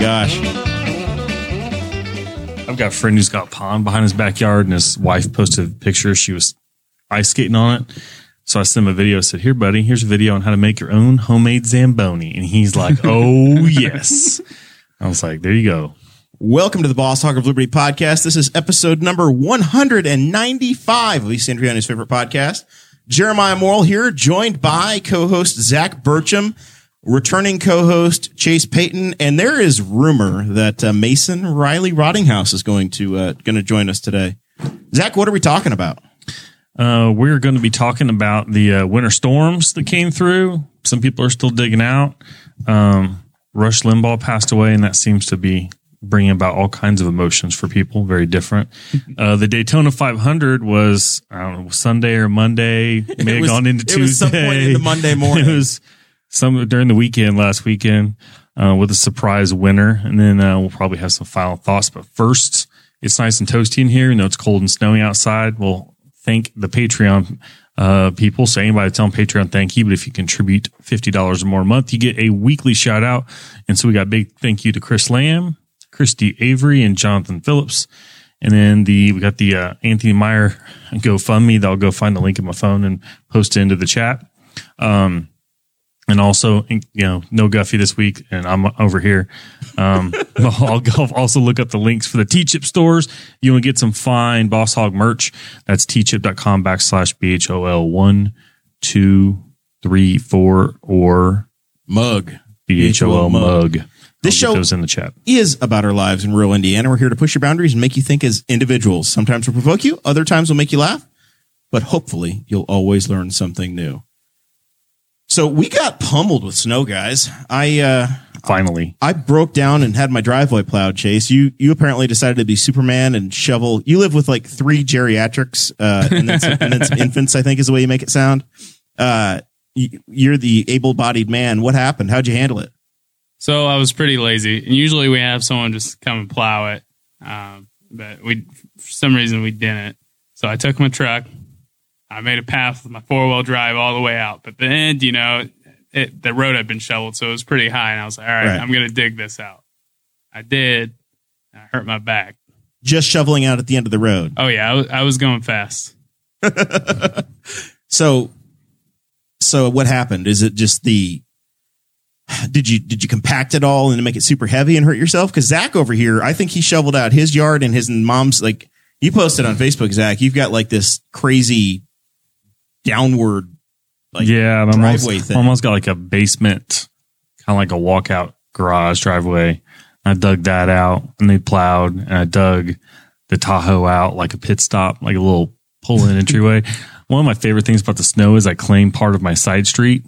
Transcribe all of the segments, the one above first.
gosh. I've got a friend who's got a pond behind his backyard, and his wife posted a picture. She was ice skating on it. So I sent him a video. I said, "Here, buddy, here's a video on how to make your own homemade zamboni." And he's like, "Oh yes." I was like, "There you go." Welcome to the Boss Hog of Liberty podcast. This is episode number 195 of East Andriani's favorite podcast. Jeremiah Morrell here, joined by co-host Zach Burcham, returning co-host Chase Peyton, and there is rumor that uh, Mason Riley Rottinghouse is going to uh, going to join us today. Zach, what are we talking about? Uh, we're going to be talking about the uh, winter storms that came through. Some people are still digging out. Um, Rush Limbaugh passed away, and that seems to be bringing about all kinds of emotions for people. Very different. Uh, the Daytona 500 was I don't know Sunday or Monday. May have gone into it was Tuesday. some point in the Monday morning. it was some during the weekend last weekend uh, with a surprise winner, and then uh, we'll probably have some final thoughts. But first, it's nice and toasty in here. You know, it's cold and snowy outside. We'll thank the Patreon uh, people. So anybody tell them Patreon thank you. But if you contribute fifty dollars or more a month, you get a weekly shout out. And so we got big thank you to Chris Lamb, Christy Avery, and Jonathan Phillips. And then the we got the uh, Anthony Meyer GoFundMe. That I'll go find the link in my phone and post it into the chat. Um, and also, you know, no Guffy this week, and I'm over here. Um, I'll, I'll also look up the links for the Teechip stores. You want to get some fine Boss Hog merch? That's teechip.com backslash BHOL one, two, three, four, or Mug. BHOL mug. This show- those in the chat. is about our lives in rural Indiana. We're here to push your boundaries and make you think as individuals. Sometimes we'll provoke you, other times we'll make you laugh, but hopefully you'll always learn something new. So we got pummeled with snow, guys. I uh Finally, I broke down and had my driveway plowed. Chase, you you apparently decided to be Superman and shovel. You live with like three geriatrics uh, and, then some, and then some infants. I think is the way you make it sound. Uh, y- you're the able-bodied man. What happened? How'd you handle it? So I was pretty lazy, and usually we have someone just come and plow it, um, but we for some reason we didn't. So I took my truck, I made a path with my four wheel drive all the way out. But the end, you know, it, the road had been shoveled, so it was pretty high, and I was like, all right, Right. I'm gonna dig this out. I did. I hurt my back. Just shoveling out at the end of the road. Oh yeah, I was, I was going fast. So, so what happened? Is it just the? Did you did you compact it all and make it super heavy and hurt yourself? Because Zach over here, I think he shoveled out his yard and his mom's. Like you posted on Facebook, Zach, you've got like this crazy downward. Like, yeah, I'm almost, driveway thing. almost got like a basement, kind of like a walkout garage driveway. I dug that out and they plowed and I dug the Tahoe out like a pit stop, like a little pull in entryway. One of my favorite things about the snow is I claim part of my side street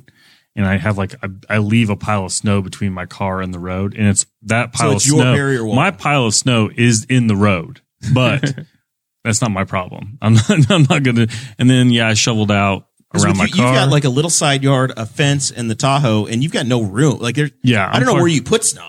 and I have like, I, I leave a pile of snow between my car and the road and it's that pile it's of your snow. barrier wall. My pile of snow is in the road, but that's not my problem. I'm not, I'm not going to. And then, yeah, I shoveled out around my you, car. You've got like a little side yard, a fence, and the Tahoe, and you've got no room. Like there's, Yeah, I don't I'm know far- where you put snow.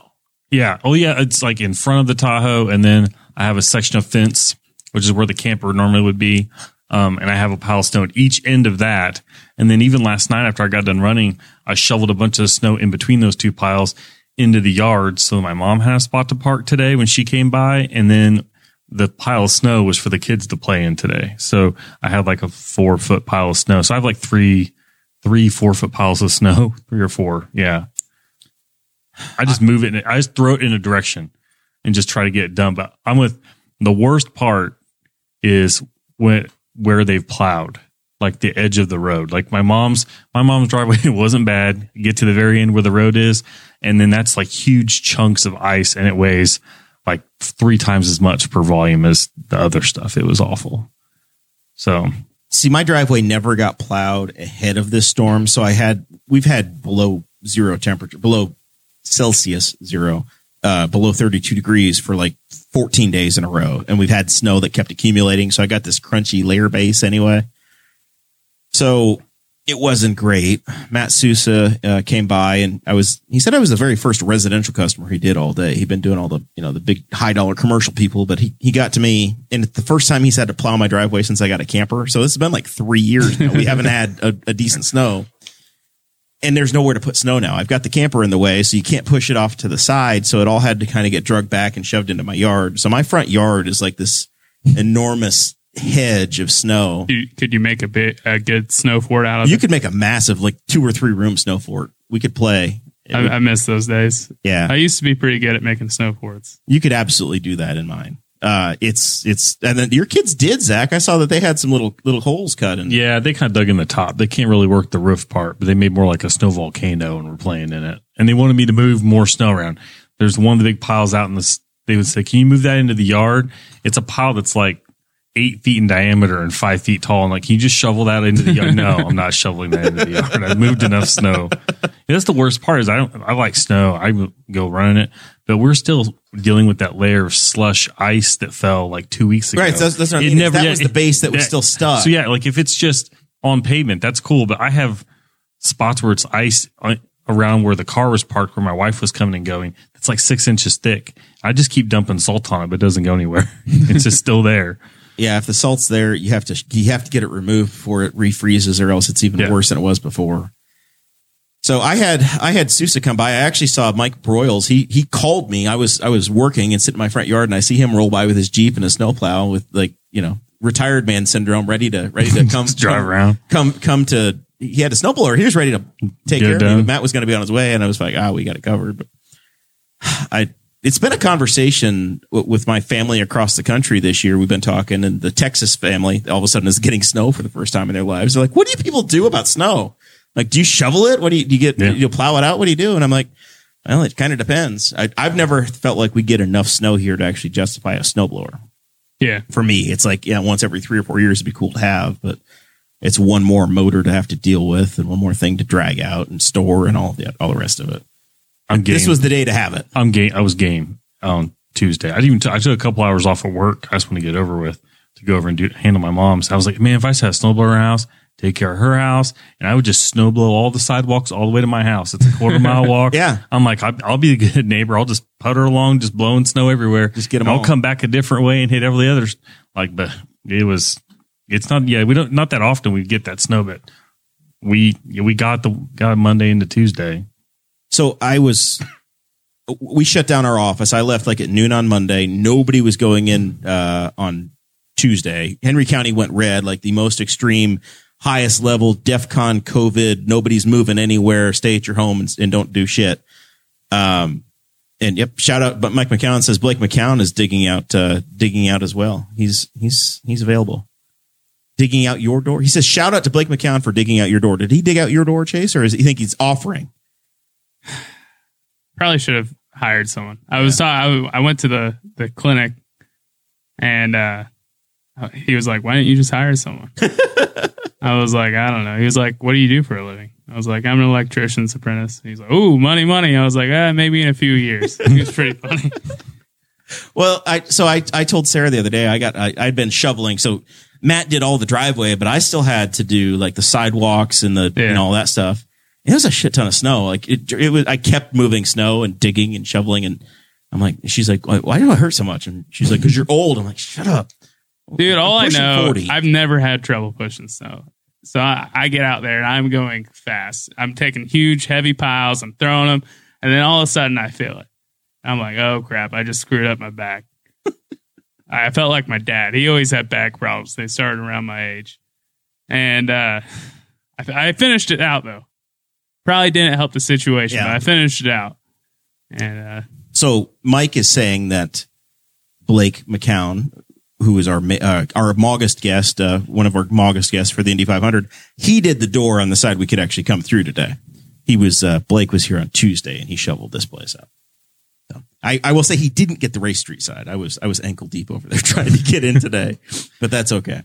Yeah. Oh, yeah. It's like in front of the Tahoe, and then I have a section of fence, which is where the camper normally would be. Um, and I have a pile of snow at each end of that. And then even last night, after I got done running, I shoveled a bunch of snow in between those two piles into the yard. So my mom had a spot to park today when she came by. And then the pile of snow was for the kids to play in today. So I had like a four foot pile of snow. So I have like three, three four foot piles of snow, three or four. Yeah. I just move it. I just throw it in a direction and just try to get it done. But I'm with the worst part is when where they've plowed, like the edge of the road. Like my mom's my mom's driveway wasn't bad. Get to the very end where the road is, and then that's like huge chunks of ice, and it weighs like three times as much per volume as the other stuff. It was awful. So See, my driveway never got plowed ahead of this storm, so I had we've had below zero temperature, below Celsius zero, uh, below 32 degrees for like 14 days in a row, and we've had snow that kept accumulating. So I got this crunchy layer base anyway. So it wasn't great. Matt Sousa uh, came by, and I was. He said I was the very first residential customer he did all day. He'd been doing all the you know the big high dollar commercial people, but he he got to me, and the first time he's had to plow my driveway since I got a camper. So this has been like three years now. We haven't had a, a decent snow, and there's nowhere to put snow now. I've got the camper in the way, so you can't push it off to the side. So it all had to kind of get drugged back and shoved into my yard. So my front yard is like this enormous hedge of snow. You- Could you make a bit a good snow fort out of You it? could make a massive, like two or three room snow fort. We could play. It would- I, I miss those days. yeah, I used to be pretty good at making snow forts. you could absolutely do that in mine. Uh, it's it's and then your kids did Zach. I saw that they had some little little holes cut in. yeah, they kind of dug in the top. They can't really work the roof part, but they made more like a snow volcano and were playing in it. And they wanted me to move more snow around. There's one of the big piles out in the. They would say, "Can you move that into the yard?" It's a pile that's like eight feet in diameter and five feet tall. And like, can you just shovel that into the yard? no, I'm not shoveling that into the yard. I moved enough snow. And that's the worst part is I don't, I like snow. I go running it, but we're still dealing with that layer of slush ice that fell like two weeks ago. Right, so that's- that's what I mean, is that yeah, was the base that was still stuck. So yeah, like if it's just on pavement, that's cool. But I have spots where it's ice on- around where the car was parked, where my wife was coming and going. It's like six inches thick. I just keep dumping salt on it, but it doesn't go anywhere. it's just still there. Yeah. If the salt's there, you have to you have to get it removed before it refreezes, or else it's even Yeah. worse than it was before. So I had I had Sousa come by. I actually saw Mike Broyles. He he called me. I was I was working and sitting in my front yard, and I see him roll by with his jeep and a snowplow with like you know retired man syndrome, ready to ready to come drive come- around. Come come to. He had a snowblower. He was ready to take Get care of me. Matt was going to be on his way, and I was like, ah, we got it covered. But I it's been a conversation w- with my family across the country this year. We've been talking, and the Texas family all of a sudden is getting snow for the first time in their lives. They're like, "What do you people do about snow? Like, do you shovel it? What do you, do you get? Yeah. Do you plow it out? What do you do?" And I'm like, "Well, it kind of depends. I, I've never felt like we get enough snow here to actually justify a snowblower. Yeah. For me, it's like, yeah, once every three or four years would be cool to have, but it's one more motor to have to deal with, and one more thing to drag out and store, and all the all the rest of it. I'm game. This was the day to have it. I'm game. I was game on Tuesday. I didn't even. T- I took a couple hours off of work. I just want to get over with to go over and do handle my mom's. I was like, man, if I just had a snowblower house, take care of her house, and I would just snowblow all the sidewalks all the way to my house. It's a quarter mile walk. Yeah. I'm like, I- I'll be a good neighbor. I'll just putter along, just blowing snow everywhere. Just get 'em And I'll come back a different way and hit every others. Like, but it was. It's not. Yeah, we don't. Not that often we get that snow, but we we got the got Monday into Tuesday. So I was, we shut down our office. I left like at noon on Monday. Nobody was going in uh, on Tuesday. Henry County went red, like the most extreme, highest level DEFCON COVID. Nobody's moving anywhere. Stay at your home and, and don't do shit. Um, and yep, shout out. But Mike McCown says Blake McCown is digging out, uh, digging out as well. He's he's he's available. Digging out your door. He says, shout out to Blake McCown for digging out your door. Did he dig out your door, Chase, or is he think he's offering? Probably should have hired someone. I was I, I went to the the clinic and uh he was like, "Why didn't you just hire someone?" I was like, "I don't know." He was like, "What do you do for a living?" I was like, "I'm an electrician's apprentice." He's like, "Ooh, money, money." I was like, "Ah, maybe in a few years." He was pretty funny. Well, I so I I told Sarah the other day I got I, I'd been shoveling. So Matt did all the driveway, but I still had to do like the sidewalks and the Yeah. and all that stuff. It was a shit ton of snow. Like it, it was. I kept moving snow and digging and shoveling, and I'm like, she's like, why, why do I hurt so much? And she's like, because you're old. I'm like, shut up, Dude, all I know, 40. I've never had trouble pushing snow. So I, I get out there and I'm going fast. I'm taking huge, heavy piles. I'm throwing them, and then all of a sudden I feel it. I'm like, oh crap! I just screwed up my back. I felt like my dad. He always had back problems. They started around my age, and uh, I, I finished it out though. Probably didn't help the situation, Yeah. but I finished it out. And uh, So Mike is saying that Blake McCown, who is our ma- uh, our August guest, uh, one of our August guests for the Indy 500, he did the door on the side we could actually come through today. He was uh, Blake was here on Tuesday and he shoveled this place up. So I, I will say he didn't get the race street side. I was I was ankle deep over there trying to get in today, but that's okay.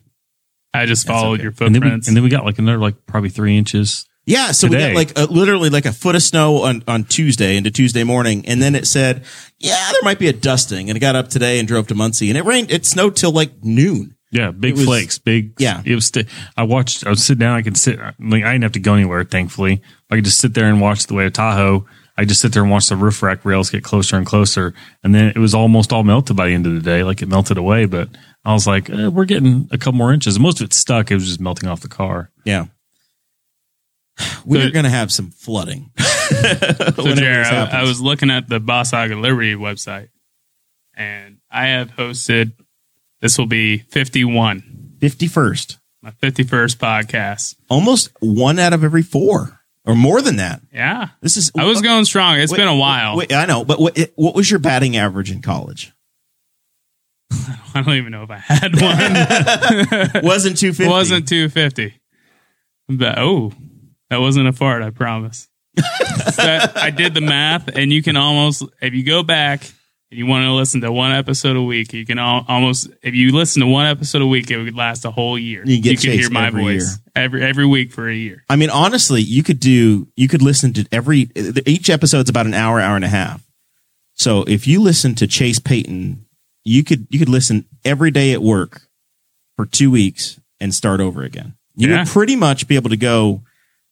I just followed okay. your And then, we, footprints. and then we got like another like probably three inches. Yeah, so we got like a, literally like a foot of snow on, on Tuesday into Tuesday morning, and then it said, "Yeah, there might be a dusting." And it got up today and drove to Muncie, and it rained. It snowed till like noon. Yeah, big was- flakes, big. Yeah. it was. St- I watched. I would sit down. I could sit. Like I didn't have to go anywhere. Thankfully, I could just sit there and watch the way of Tahoe. I just sit there and watch the roof rack rails get closer and closer, and then it was almost all melted by the end of the day. Like it melted away, but I was like, eh, we're getting a couple more inches. Most of it stuck. It was just melting off the car. Yeah, we're So- going to have some flooding. So, Jared, I. I was looking at the Boss Hog Liberty website, and I have hosted. This will be fifty-one, fifty first, my fifty-first podcast. almost one out of every four, or more than that. Yeah, This is I was going strong. It's Wait, been a while. Wait, I know, but what, what was your batting average in college? I don't even know if I had one. Wasn't two fifty. wasn't two fifty. But oh, that wasn't a fart. I promise. I did the math, and you can almost if you go back and you want to listen to one episode a week, you can al- almost if you listen to one episode a week, it would last a whole year. You get can hear my every voice every every week for a year. I mean, honestly, you could do, you could listen to every, each episode's about an hour, hour and a half. So if you listen to Chase Peyton, you could, you could listen every day at work for two weeks and start over again. You Yeah. would pretty much be able to go,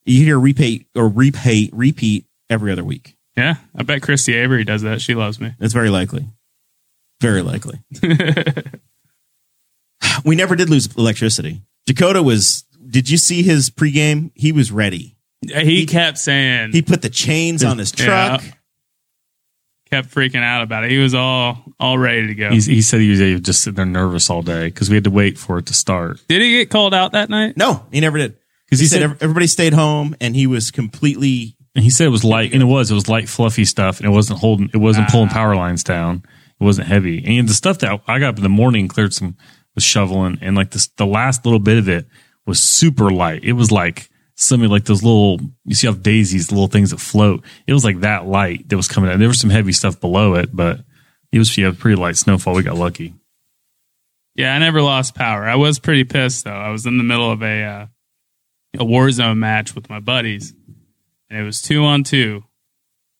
you hear repeat or repeat, repeat every other week. Yeah, I bet Christy Avery does that. She loves me. That's very likely. Very likely. we never did lose electricity. Dakota was, did you see his pregame? He was ready. He, kept saying He put the chains on his truck. Yeah. kept freaking out about it. He was all all ready to go. He's, he said he was, he was just sitting there nervous all day because we had to wait for it to start. Did he get called out that night? No, he never did. Because He, he, said, said, everybody stayed home and he was completely. and he said it was light, and it was. It was light, fluffy stuff, and it wasn't holding. It wasn't pulling power lines down. It wasn't heavy, and the stuff that I got up in the morning cleared some was shoveling, and like this, the last little bit of it was super light. It was like something like those little you see how daisies, the little things that float. It was like that light that was coming out. There was some heavy stuff below it, but it was yeah, pretty light snowfall. We got lucky. Yeah, I never lost power. I was pretty pissed though. I was in the middle of a uh, a Warzone match with my buddies, and it was two on two.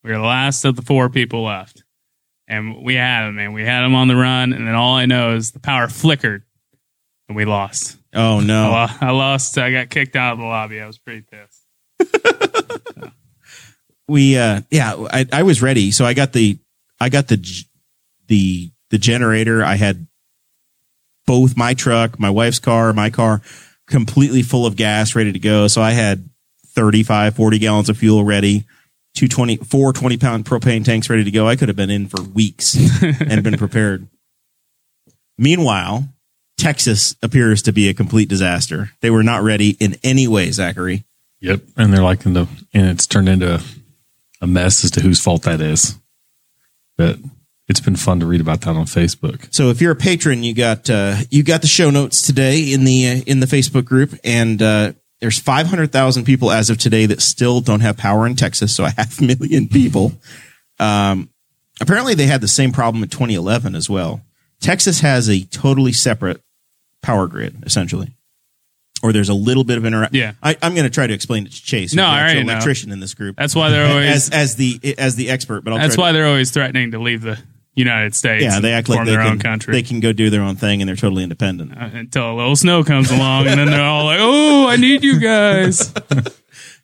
We were the last of the four people left, and we had him, man. We had him on the run, and then all I know is the power flickered, and we lost. Oh I no! lo- I lost. I got kicked out of the lobby. I was pretty pissed. We uh, yeah, I, I was ready. So I got the, I got the, the the generator. I had both my truck, my wife's car, my car, completely full of gas, ready to go. So I had 35, 40 gallons of fuel ready. Two 20, four 20 pound propane tanks ready to go. I could have been in for weeks and been prepared. Meanwhile, Texas appears to be a complete disaster. They were not ready in any way, Zachary. Yep, and they're like in the and it's turned into a mess as to whose fault that is. But it's been fun to read about that on Facebook. So if you're a patron, you got uh, you got the show notes today in the uh, in the Facebook group, and uh, there's 500,000 people as of today that still don't have power in Texas. So a half million people. Um, apparently, they had the same problem in 2011 as well. Texas has a totally separate power grid, essentially, or there's a little bit of interaction. Yeah. I, I'm going to try to explain it to Chase, No, the I actual already know. electrician in this group. That's why they're always. as as the as the expert, but I'll that's try why to, they're always threatening to leave the United States. yeah, they act like they their can own country. they can go do their own thing and they're totally independent. uh, until a little snow comes along, and then they're all like, "Oh, I need you guys."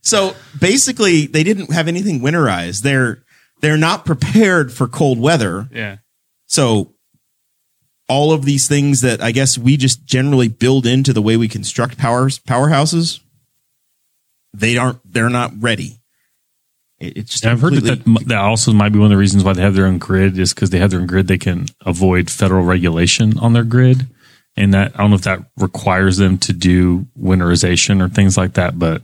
So basically, they didn't have anything winterized. They're they're not prepared for cold weather. Yeah, So all of these things that I guess we just generally build into the way we construct powers powerhouses, they aren't. They're not ready. It, it's just And I've heard that, that that also might be one of the reasons why they have their own grid is because they have their own grid. They can avoid federal regulation on their grid, and that I don't know if that requires them to do winterization or things like that, but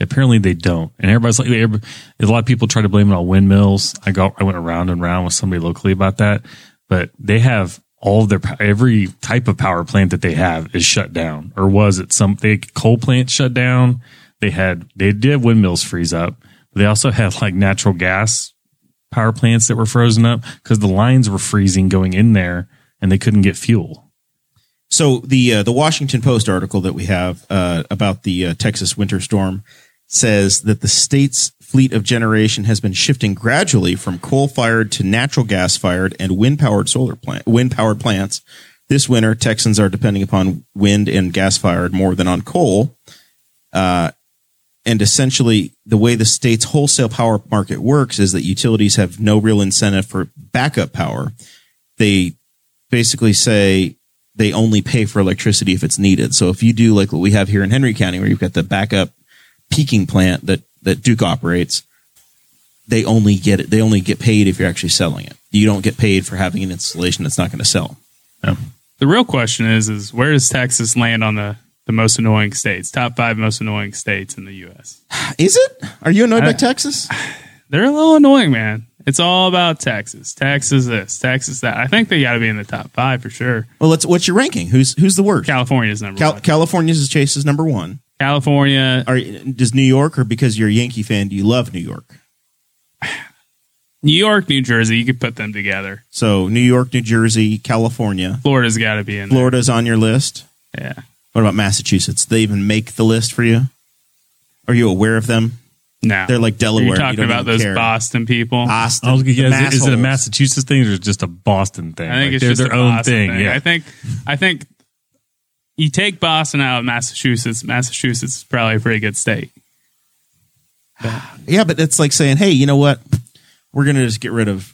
apparently they don't. And everybody's like, everybody, a lot of people try to blame it on windmills. I got I went around and around with somebody locally about that, but they have all of their every type of power plant that they have is shut down or was it some they coal plants shut down. They had they did windmills freeze up. They also had like natural gas power plants that were frozen up because the lines were freezing going in there and they couldn't get fuel. So the uh, the Washington Post article that we have uh, about the uh, Texas winter storm says that the state's fleet of generation has been shifting gradually from coal fired to natural gas fired and wind powered solar plant wind powered plants. This winter, Texans are depending upon wind and gas fired more than on coal. Uh, and essentially, the way the state's wholesale power market works is that utilities have no real incentive for backup power. They basically say they only pay for electricity if it's needed. So if you do like what we have here in Henry County, where you've got the backup peaking plant that that Duke operates, they only get it. They only get paid if you're actually selling it. You don't get paid for having an installation that's not going to sell. The real question is, is where does Texas land on the, the most annoying states? Top five most annoying states in the U.S. Is it? Are you annoyed by Texas? They're a little annoying, man. It's all about Texas. Texas this, Texas that. I think they got to be in the top five for sure. Well, let's. What's your ranking? Who's who's the worst? California's number Cal- one. California's Chase is number one. California, Are does New York or because you're a Yankee fan do you love New York? New York, New Jersey. You could put them together. So New York, New Jersey, California, Florida's got to be in there. Florida's on your list. Yeah. What about Massachusetts? They even make the list for you? Are you aware of them? No. They're like Delaware. You're talking don't about those care. Boston people. Boston. Was gonna the is it a. Massachusetts thing or just a Boston thing? I think Like, it's they're just their a own Boston thing. thing. Yeah. I think I think you take Boston out of Massachusetts, Massachusetts is probably a pretty good state. Yeah, but it's like saying, hey, you know what? We're gonna just get rid of.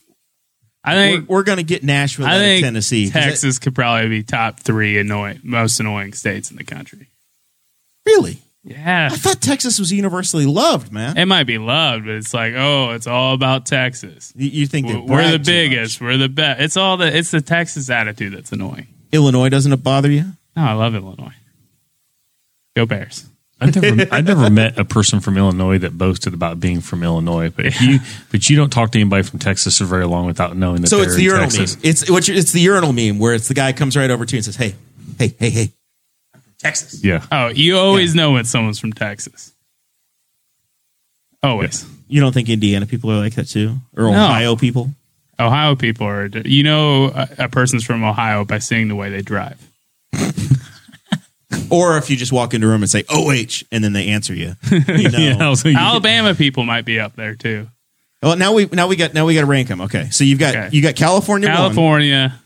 I We're, think we're gonna get Nashville I out of think Tennessee. Texas could probably be top three annoying most annoying states in the country. really? Yeah. I thought Texas was universally loved, man. It might be loved, but it's like, oh, it's all about Texas. You- You think they We're the biggest. We're the best. It's all the it's the Texas attitude that's annoying. Illinois doesn't it bother you? No, I love Illinois. Go Bears. I never, I never met a person from Illinois that boasted about being from Illinois. But if you, but you don't talk to anybody from Texas for very long without knowing that. So they're it's the in urinal Texas. meme. It's what you- it's the urinal meme where it's the guy comes right over to you and says, "Hey, hey, hey, hey, I'm from Texas." Yeah, Oh, you always know when someone's from Texas. Always. You don't think Indiana people are like that too, or No. Ohio people? Ohio people are. You know, a, a person's from Ohio by seeing the way they drive. Or if you just walk into a room and say "OH" and then they answer you, you know. yeah. So you- Alabama people might be up there too. Well, now we now we got now we got to rank them. Okay, so you've got Okay. you got California, one. California,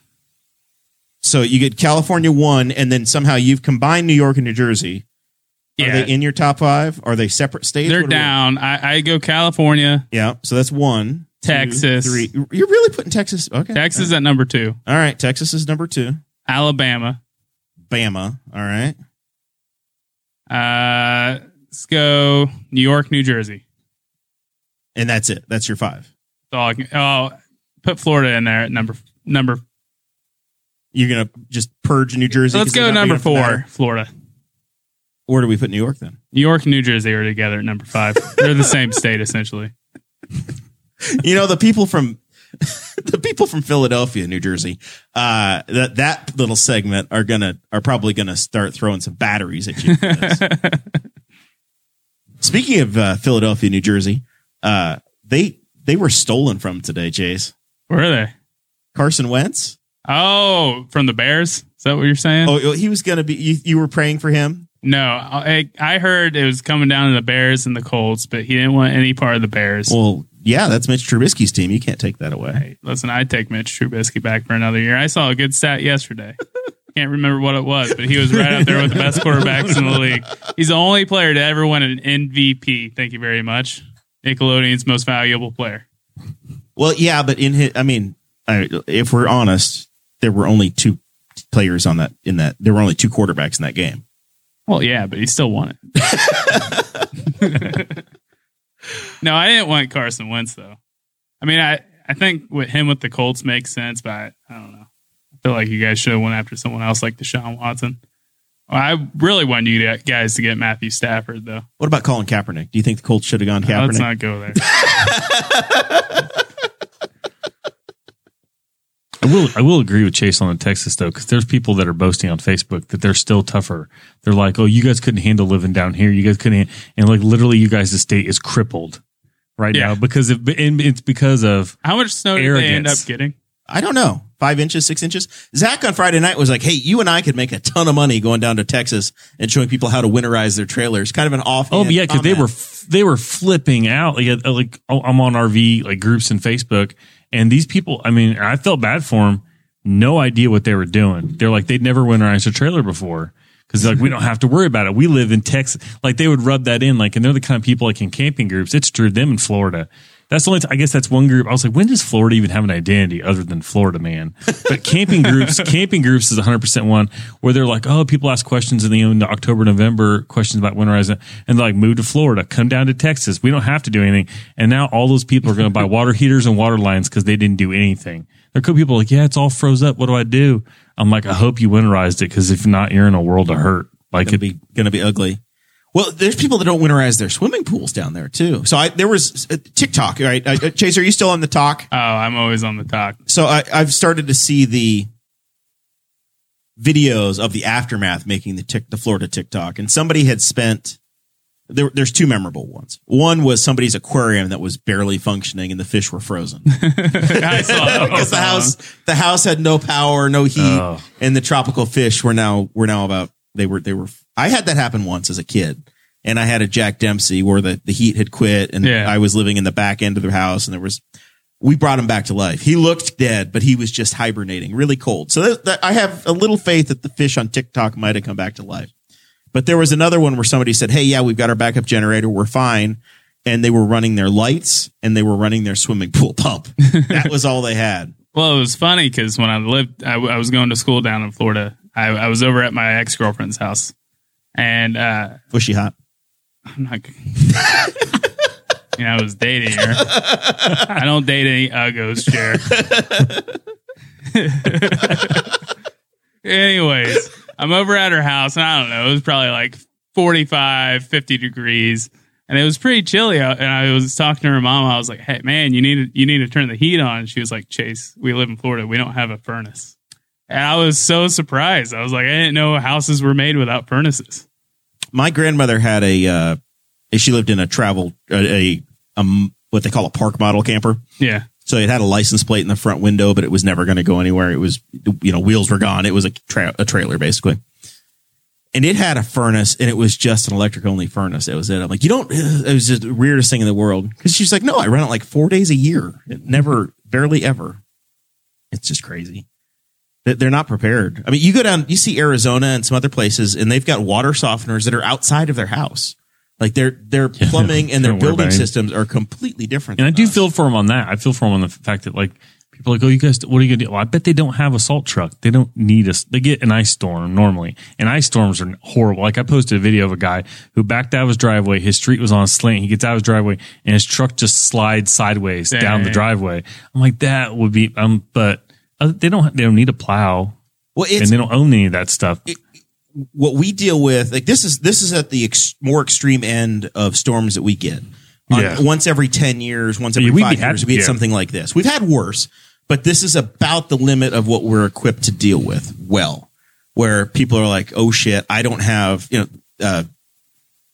So you get California one, and then somehow you've combined New York and New Jersey. Are yeah, they in your top five? Are they separate states? they're What do we- down. I, I go California, Yeah, so that's one. two, Texas. three. You're really putting Texas. Okay, Texas at number two, All right, Texas is number two. Alabama. Bama. All right. Uh, let's go New York, New Jersey. And that's it. That's your five. That's all I can, oh, put Florida in there at number number. You're gonna just purge New Jersey. Let's go number four. Florida. Where do we put New York then? New York and New Jersey are together at number five. They're the same state essentially. You know the people from the people from Philadelphia, New Jersey. Uh, that that little segment are gonna are probably gonna start throwing some batteries at you. Speaking of uh, Philadelphia, New Jersey, uh, they they were stolen from today. Chase Where are they? Carson Wentz. Oh, from the Bears? Is that what you're saying? Oh, he was gonna be. You, you were praying for him. No, I, I heard it was coming down to the Bears and the Colts, but he didn't want any part of the Bears. Well, yeah, that's Mitch Trubisky's team. You can't take that away. Hey, listen, I'd take Mitch Trubisky back for another year. I saw a good stat yesterday. Can't remember what it was, but he was right up there with the best quarterbacks in the league. He's the only player to ever win an MVP. Thank you very much. Nickelodeon's most valuable player. Well, yeah, but in his, I mean, I, if we're honest, there were only two players on that in that. There were only two quarterbacks in that game. Well, yeah, but he still won it. no, I didn't want Carson Wentz though. I mean, I I think with him with the Colts makes sense, but I, I don't know. I feel like you guys should have went after someone else like Deshaun Watson. I really wanted you guys to get Matthew Stafford though. What about Colin Kaepernick? Do you think the Colts should have gone Kaepernick? Let's Kaepernick? not go there. I will. I will agree with Chase on the Texas though, because there's people that are boasting on Facebook that they're still tougher. They're like, "Oh, you guys couldn't handle living down here. You guys couldn't," and like literally, you guys' state is crippled right Yeah. now because of, and it's because of How much snow did they end up getting? I don't know. Five inches, six inches. Zach on Friday night was like, Hey, you and I could make a ton of money going down to Texas and showing people how to winterize their trailers. Kind of an off. Oh yeah, because they were f- they were flipping out. Like, uh, like oh, I'm on RV like groups and Facebook, and these people. I mean, I felt bad for them. No idea what they were doing. They're like they'd never winterized a trailer before because like we don't have to worry about it. We live in Texas. Like they would rub that in. Like, and they're the kind of people like in camping groups. It's true. Them in Florida. That's the only. T- I guess that's one group. I was like, when does Florida even have an identity other than Florida man? But camping groups, camping groups is 100 percent one where they're like, oh, people ask questions in the end of October, November, questions about winterizing, and they're like, move to Florida, come down to Texas. We don't have to do anything. And now all those people are going to buy water heaters and water lines because they didn't do anything. There could be people like, yeah, it's all froze up. What do I do? I'm like, I hope you winterized it because if not, you're in a world of hurt. Like gonna it, be gonna be ugly. Well, there's people that don't winterize their swimming pools down there too. So I there was uh, TikTok, right? Uh, uh, Chase, are you still on the talk? Oh, I'm always on the talk. So I, I've started to see the videos of the aftermath making the tick, the Florida TikTok, and somebody had spent. There, there's two memorable ones. One was somebody's aquarium that was barely functioning and the fish were frozen I saw because the house the house had no power, no heat, Oh. and the tropical fish were now were now about they were they were. I had that happen once as a kid, and I had a Jack Dempsey where the the heat had quit, and Yeah. I was living in the back end of the house, and there was. We brought him back to life. He looked dead, but he was just hibernating, really cold. So that, that, I have a little faith that the fish on TikTok might have come back to life. But there was another one where somebody said, "Hey, yeah, we've got our backup generator. We're fine." And they were running their lights and they were running their swimming pool pump. that was all they had. Well, it was funny because when I lived, I, I was going to school down in Florida. I, I was over at my ex girlfriend's house, and uh, Was she hot? I'm not. you know, I was dating her. I don't date any uggos, Jer. Anyways, I'm over at her house, and I don't know. It was probably like 45, 50 degrees, and it was pretty chilly out. And I was talking to her mom. I was like, "Hey, man, you need to you need to turn the heat on." She was like, "Chase, we live in Florida. We don't have a furnace." And I was so surprised. I was like, I didn't know houses were made without furnaces. my grandmother had a uh she lived in a travel a, a um what they call a park model camper. Yeah. so it had a license plate in the front window but it was never going to go anywhere. It was you know wheels were gone. It was a, tra- a trailer basically. And it had a furnace and it was just an electric only furnace. That was it. I'm like you don't it was just the weirdest thing in the world. Because she's like no i run it like four days a year. It never barely ever. It's just crazy they're not prepared. I mean, you go down, you see Arizona and some other places, and they've got water softeners that are outside of their house. Like their their plumbing and their building about systems are completely different. And I do us. feel for them on that. I feel for them on the fact that like people are like, oh, you guys, what are you gonna do? Well, I bet they don't have a salt truck. They don't need us. They get an ice storm normally, and ice storms are horrible. Like I posted a video of a guy who backed out of his driveway. His street was on a slant. He gets out of his driveway, and his truck just slides sideways down the driveway. I'm like, that would be. Um, but they don't. They don't need a plow, well, and they don't own any of that stuff. what we deal with. Like this is this is at the ex- more extreme end of storms that we get. On- Yeah. Once every ten years, once every Yeah, five happy- years, we get yeah. something like this. We've had worse, but this is about the limit of what we're equipped to deal with. Well, where people are like, "Oh shit, I don't have," you know. Uh,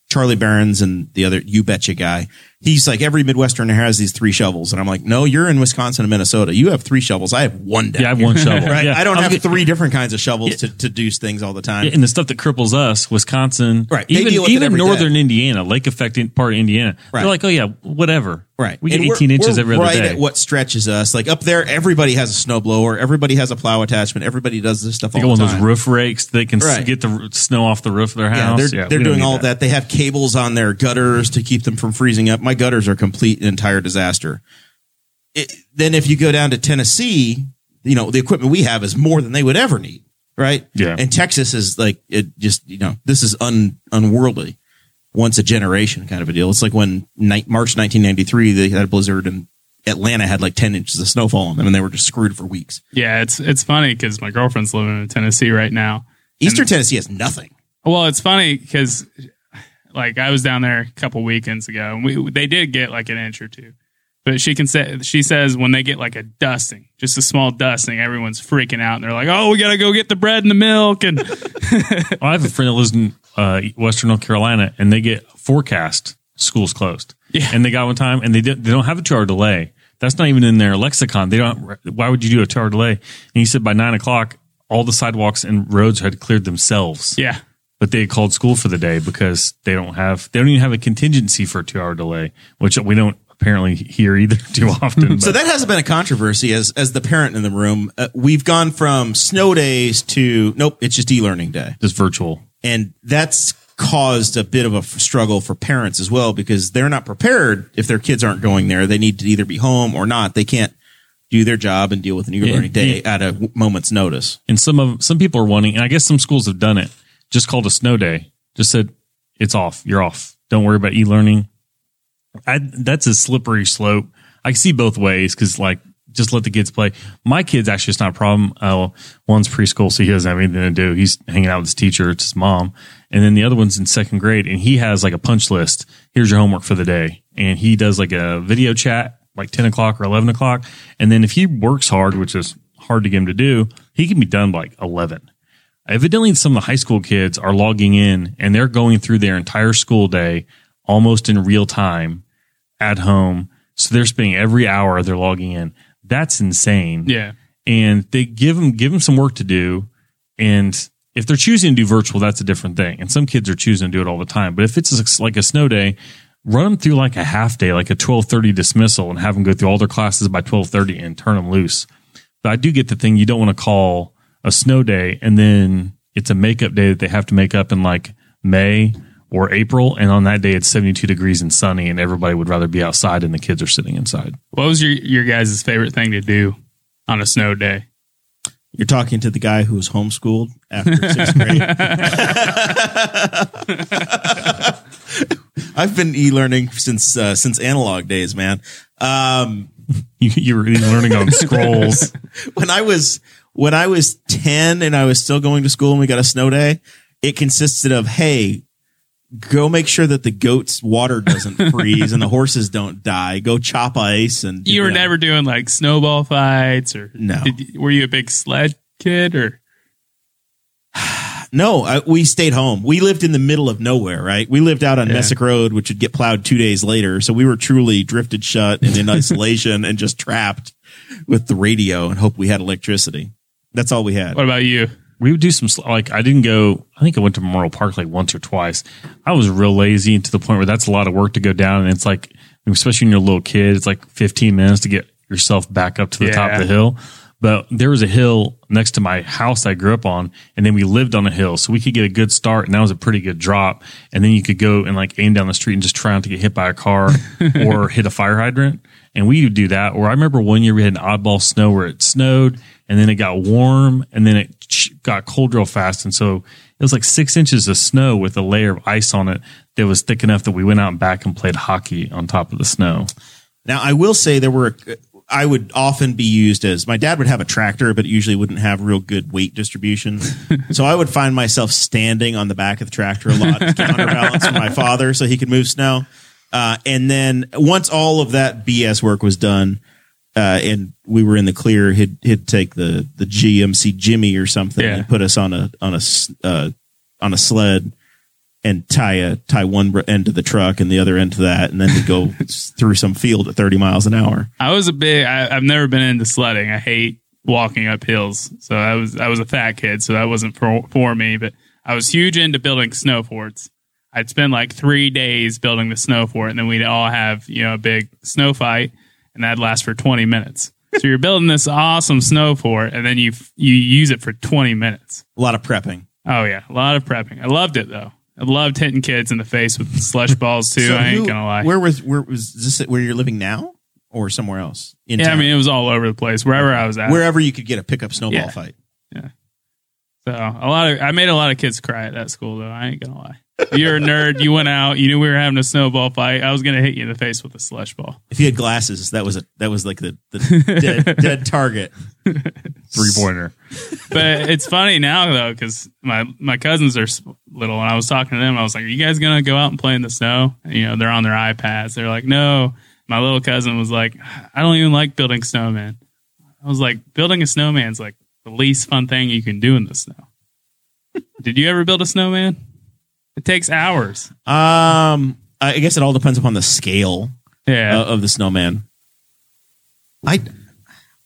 Charlie Berens and the other You Betcha guy. He's like every Midwesterner has these three shovels, and I'm like, no, you're in Wisconsin and Minnesota. You have three shovels. I have one. Down Yeah, I have here." one shovel. Right, Yeah. I don't I'm have get- three different kinds of shovels to, to do things all the time. Yeah, and the stuff that cripples us, Wisconsin, Right. They Even deal with it even northern day. Indiana, lake affected part of Indiana. Right. They're like, oh yeah, whatever. Right. We get And 18 we're- inches we're every right day. at what stretches us. Like up there, everybody has a snowblower. Everybody has a plow attachment. Everybody does this stuff They all one time. those roof rakes. They can Right. get the snow off the roof of their yeah, house. they're, Yeah, they're doing all of that. They have cables on their gutters to keep them from freezing up. My gutters are complete and entire disaster. It, then if you go down to Tennessee, you know, the equipment we have is more than they would ever need. Right. Yeah. And Texas is like, it just, you know, this is un, unworldly. Once a generation kind of a deal. It's like when ni- March 1993, they had a blizzard and Atlanta had like 10 inches of snowfall on them and they were just screwed for weeks. Yeah, it's it's funny because my girlfriend's living in Tennessee right now. Eastern Tennessee has nothing. Well, it's funny because like I was down there a couple weekends ago, and we they did get like an inch or two. But she can say she says when they get like a dusting, just a small dusting, everyone's freaking out and they're like, "Oh, we gotta go get the bread and the milk." And I have a friend that lives in uh, Western North Carolina, and they get forecast schools closed. Yeah. And they got one time and they did, they don't have a two hour delay. That's not even in their lexicon. They don't, why would you do a two hour delay? And he said by nine o'clock, all the sidewalks and roads had cleared themselves. Yeah. But they called school for the day because they don't have, they don't even have a contingency for a two hour delay, which we don't apparently hear either too often. So that hasn't been a controversy as as the parent in the room. Uh, we've gone from snow days to nope, it's just e-learning day. just virtual. And that's caused a bit of a f- struggle for parents as well because they're not prepared if their kids aren't going there. They need to either be home or not. They can't do their job and deal with an e-learning day at a moment's notice. And some of some people are wanting, and I guess some schools have done it. Just called a snow day. Just said it's off. You're off. Don't worry about e-learning. I, that's a slippery slope. I see both ways because like just let the kids play. My kid's actually it's not a problem. Uh, one's preschool, so he doesn't have anything to do. He's hanging out with his teacher. It's his mom, and then the other one's in second grade, and he has like a punch list. Here's your homework for the day, and he does like a video chat like ten o'clock or eleven o'clock, and then if he works hard, which is hard to get him to do, he can be done by like eleven. Evidently, some of the high school kids are logging in and they're going through their entire school day almost in real time at home. So they're spending every hour they're logging in. That's insane. Yeah. And they give them give them some work to do. And if they're choosing to do virtual, that's a different thing. And some kids are choosing to do it all the time. But if it's like a snow day, run them through like a half day, like a twelve thirty dismissal, and have them go through all their classes by twelve thirty and turn them loose. But I do get the thing you don't want to call a snow day and then it's a makeup day that they have to make up in like May or April. And on that day, it's 72 degrees and sunny and everybody would rather be outside and the kids are sitting inside. What was your your guys' favorite thing to do on a snow day? You're talking to the guy who was homeschooled after sixth grade. I've been e-learning since uh, since analog days, man. Um, You, you were learning on scrolls. when I was when I was ten and I was still going to school and we got a snow day, it consisted of hey, go make sure that the goat's water doesn't freeze and the horses don't die. Go chop ice and You were know. never doing like snowball fights or No. Did, were you a big sled kid or No, I, we stayed home. We lived in the middle of nowhere, right? We lived out on Yeah. Messick Road, which would get plowed two days later. So we were truly drifted shut and in isolation and just trapped with the radio and hope we had electricity. That's all we had. what about you? we would do some sl- like I didn't go. I think I went to Memorial Park like once or twice. I was real lazy to the point where that's a lot of work to go down, and it's like, especially when you're a little kid, it's like 15 minutes to get yourself back up to the top of the hill. But there was a hill next to my house I grew up on, and then we lived on a hill, so we could get a good start, and that was a pretty good drop. And then you could go and like aim down the street and just try not to get hit by a car or hit a fire hydrant. And we would do that. Or I remember one year we had an oddball snow where it snowed and then it got warm and then it got cold real fast. And so it was like six inches of snow with a layer of ice on it that was thick enough that we went out and back and played hockey on top of the snow. Now, I will say there were, I would often be used as my dad would have a tractor, but it usually wouldn't have real good weight distribution. so I would find myself standing on the back of the tractor a lot to counterbalance for my father so he could move snow. Uh, and then once all of that BS work was done, uh, and we were in the clear, he'd, he'd take the, the GMC Jimmy or something Yeah. and put us on a, on a, uh, on a sled and tie a tie one end to the truck and the other end to that, and then we go through some field at thirty miles an hour. I was a big. I, I've never been into sledding. I hate walking up hills. So I was I was a fat kid, so that wasn't for for me. But I was huge into building snow forts. I'd spend like three days building the snow fort, and then we'd all have you know a big snow fight, and that'd last for twenty minutes. So you're building this awesome snow fort, and then you you use it for twenty minutes. A lot of prepping. Oh yeah, a lot of prepping. I loved it though. I loved hitting kids in the face with slush balls too. So I ain't who- gonna lie. Where was where was this? Where you're living now, or somewhere else? In yeah, I mean it was all over the place wherever I was at. wherever you could get a pickup snowball Yeah. fight. Yeah. So a lot of I made a lot of kids cry at that school though. I ain't gonna lie. You're a nerd. You went out. You knew we were having a snowball fight. I was gonna hit you in the face with a slush ball. If you had glasses, that was a that was like the, the dead, dead target. Three pointer. But it's funny now though because my my cousins are little, and I was talking to them. I was like, "Are you guys gonna go out and play in the snow?" And, you know, they're on their iPads. They're like, "No." My little cousin was like, "I don't even like building snowman." I was like, "Building a snowman's like the least fun thing you can do in the snow." Did you ever build a snowman? It takes hours. Um, I guess it all depends upon the scale Yeah. uh, of the snowman. I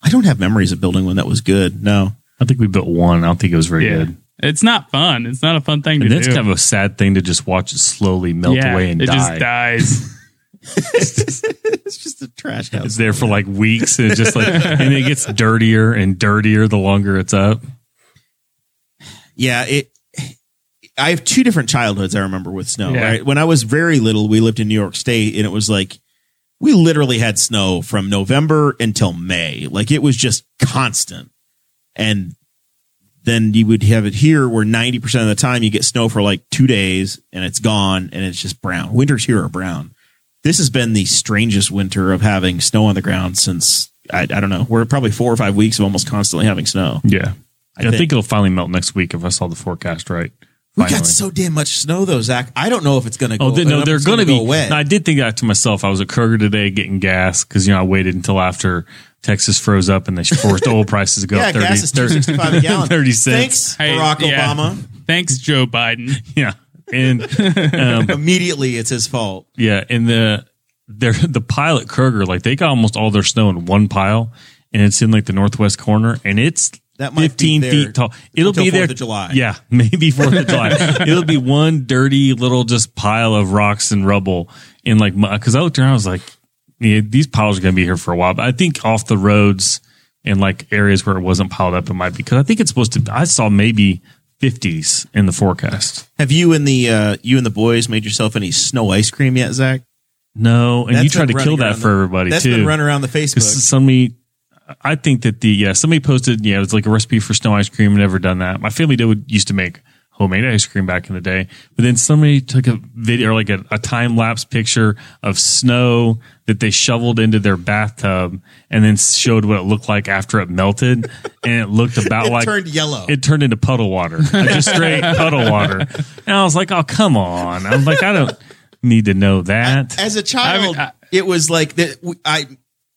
I don't have memories of building one that was good. No. I think we built one. I don't think it was very yeah. good. It's not fun. It's not a fun thing And to that's do. kind of a sad thing to just watch it slowly melt yeah, away and it die. just dies. It's just a trash house. It's there for like weeks and it just like and it gets dirtier and dirtier the longer it's up. Yeah, it. I have two different childhoods I remember with snow. Yeah. Right, when I was very little, we lived in New York State, and it was like we literally had snow from November until May. Like it was just constant, and then you would have it here where ninety percent of the time you get snow for like two days and it's gone and it's just brown. Winters here are brown. This has been the strangest winter of having snow on the ground since I, I don't know. We're probably four or five weeks of almost constantly having snow. Yeah. I, think- think, it'll finally melt next week if I saw the forecast right. We got so damn much snow though, Zach. I don't know if it's going to go. Oh, they, I don't know no, they're going to gonna be. go away. No, I did think that to myself. I was at Kroger today getting gas because you know I waited until after Texas froze up and they forced oil prices to go yeah, up 30, gas is two sixty five a gallon. 30 cents. Thanks, Hey, Barack yeah. Obama. Thanks, Joe Biden. Yeah, and um, Immediately, it's his fault. yeah, and the their the pile at Kroger like they got almost all their snow in one pile, and it's in like the northwest corner, and it's That might fifteen there feet tall. It'll be there 4th of July. Yeah, maybe Fourth of July. It'll be one dirty little just pile of rocks and rubble in like because I looked around, I was like, yeah, these piles are going to be here for a while. But I think off the roads and like areas where it wasn't piled up, it might be because I think it's supposed to. I saw maybe fifties in the forecast. Have you and the uh, you and the boys made yourself any snow ice cream yet, Zach? No, and That's you tried to kill that around for the- everybody That's too. been running around the Facebook. Somebody, I think that the yeah somebody posted yeah it was like a recipe for snow ice cream. Never done that. My family did used to make homemade ice cream back in the day, but then somebody took a video or like a, a time lapse picture of snow that they shoveled into their bathtub and then showed what it looked like after it melted, and it looked about It like turned yellow. It turned into puddle water, like just straight puddle water. And I was like, oh come on! I'm like, I don't need to know that. As a child, I- it was like that. I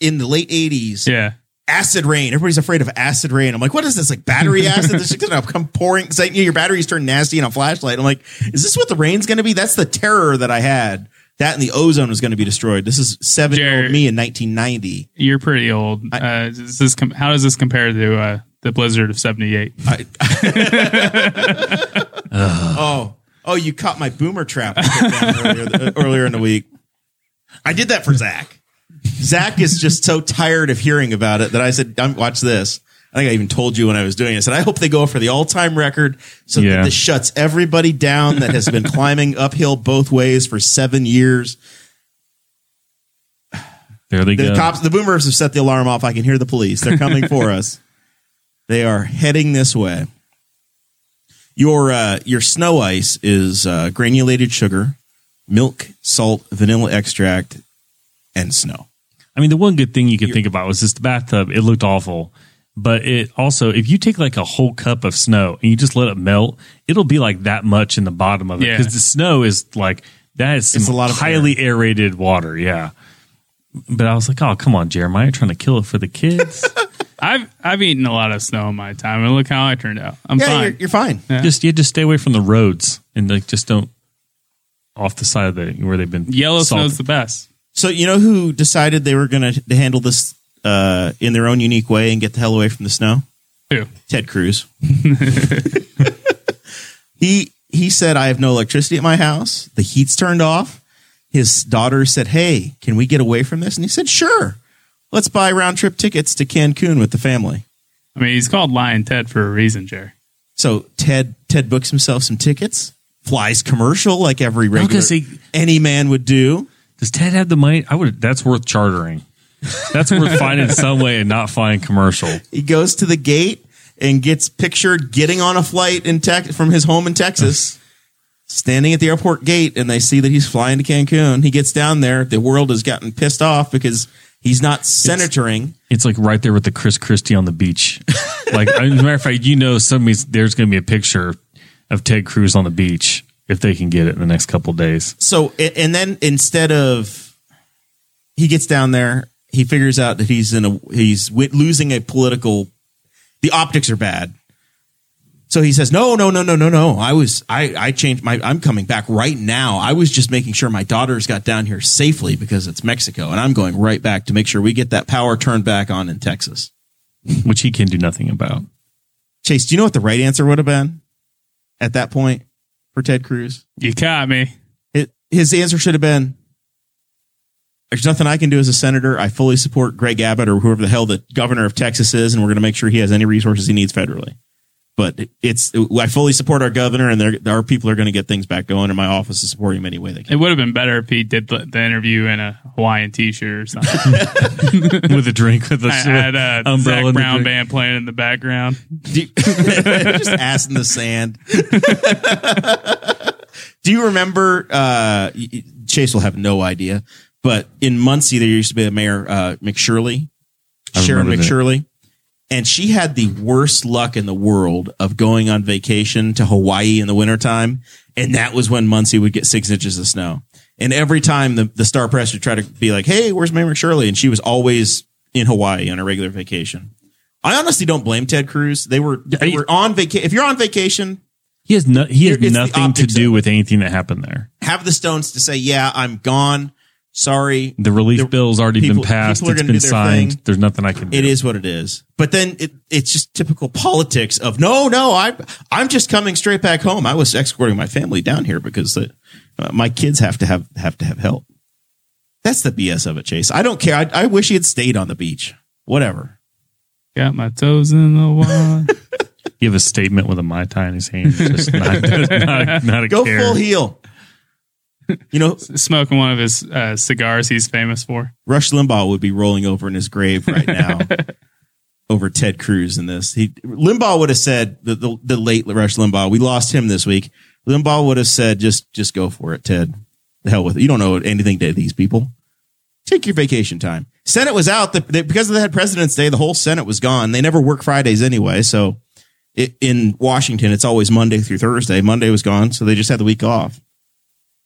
in the late eighties. Yeah. Acid rain. Everybody's afraid of acid rain. I'm like, what is this? Like battery acid? This is gonna come pouring. Cause I, you know, your batteries turn nasty in a flashlight. I'm like, is this what the rain's gonna be? That's the terror that I had. That and the ozone was gonna be destroyed. This is seven year old me in 1990. You're pretty old. Uh, is this com- how does this compare to uh, the blizzard of 78? Oh, oh, you caught my boomer trap I earlier, earlier in the week. I did that for Zach. Zach is just so tired of hearing about it that I said, "Um, "Watch this." I think I even told you when I was doing it. I said, "I hope they go for the all-time record, so Yeah. that this shuts everybody down that has been climbing uphill both ways for seven years." There they The go. cops, the boomers have set the alarm off. I can hear the police. They're coming for us. They are heading this way. Your uh, your snow ice is uh, granulated sugar, milk, salt, vanilla extract, and snow. I mean, the one good thing you could think about was this bathtub. It looked awful, but it also, if you take like a whole cup of snow and you just let it melt, it'll be like that much in the bottom of it Yeah. because the snow is like that is It's some a lot of highly aerated water. Yeah. But I was like, oh, come on, Jeremiah, you're trying to kill it for the kids. I've I've eaten a lot of snow in my time, and look how I turned out. I'm Yeah, fine. You're, you're fine. Yeah. just, you just stay away from the roads and like just don't off the side of the where they've been. Yellow salted. snow's the best. So you know who decided they were going to handle this uh, in their own unique way and get the hell away from the snow? Who? Ted Cruz. he he said, "I have no electricity at my house. The heat's turned off." His daughter said, "Hey, can we get away from this?" And he said, "Sure. Let's buy round trip tickets to Cancun with the family." I mean, he's called Lion Ted for a reason, Jerry. So Ted Ted books himself some tickets, flies commercial like every gonna regular any man would do. Does Ted have the money? I would. That's worth chartering. That's worth finding some way and not flying commercial. He goes to the gate and gets pictured getting on a flight in Tex from his home in Texas, standing at the airport gate, and they see that he's flying to Cancun. He gets down there. The world has gotten pissed off because he's not senatoring. It's like right there with the Chris Christie on the beach. Like, as a matter of fact, you know, somebody's there's going to be a picture of Ted Cruz on the beach if they can get it in the next couple days. So, and then instead of he gets down there, he figures out that he's in a he's losing a political. The optics are bad. So he says, no, no, no, no, no, no. I was, I, I changed my, I'm coming back right now. I was just making sure my daughters got down here safely because it's Mexico and I'm going right back to make sure we get that power turned back on in Texas. which he can do nothing about. Chase, do you know what the right answer would have been at that point for Ted Cruz? You caught me. It, his answer should have been, there's nothing I can do as a senator. I fully support Greg Abbott or whoever the hell the governor of Texas is, and we're going to make sure he has any resources he needs federally. But it's, I fully support our governor, and they're- our people are going to get things back going, and my office is supporting him any way they can. It would have been better if he did the, the interview in a Hawaiian t-shirt or something. with a drink, with a I had a umbrella Zac Brown band playing in the background. Just ass in the sand. Do you remember? Uh, y- y- Chase will have no idea, but in Muncie there used to be a mayor, uh, McShurley, I Sharon remember that. And she had the worst luck in the world of going on vacation to Hawaii in the wintertime, and that was when Muncie would get six inches of snow. And every time the, the Star Press would try to be like, "Hey, where's Mayor Shirley? and she was always in Hawaii on a regular vacation. I honestly don't blame Ted Cruz. They were they were on vacation. If you're on vacation, He has no, he has nothing to do with anything that happened there. have the stones to say, "Yeah, I'm gone. Sorry." The relief The- bill's already people- been passed. It's been signed. thing. There's nothing I can do. It is what it is. But then it, it's just typical politics of no, no, I, I'm just coming straight back home. I was escorting my family down here because the, uh, my kids have to have have to have help. That's the BS of it, Chase. I don't care. I, I wish he had stayed on the beach. Whatever. Got my toes in the water. Give a statement with a mai tai in his hand. Just not, not, not a Go care. full heel. You know, Smoking one of his uh, cigars he's famous for. Rush Limbaugh would be rolling over in his grave right now over Ted Cruz in this. He Limbaugh would have said the, the the late Rush Limbaugh. We lost him this week. Limbaugh would have said, "Just just go for it, Ted. The hell with it. You don't know anything to these people. Take your vacation time." Senate was out the, they, because they had President's Day. The whole Senate was gone. They never work Fridays anyway, so. It, in Washington, it's always Monday through Thursday. Monday was gone, so they just had the week off.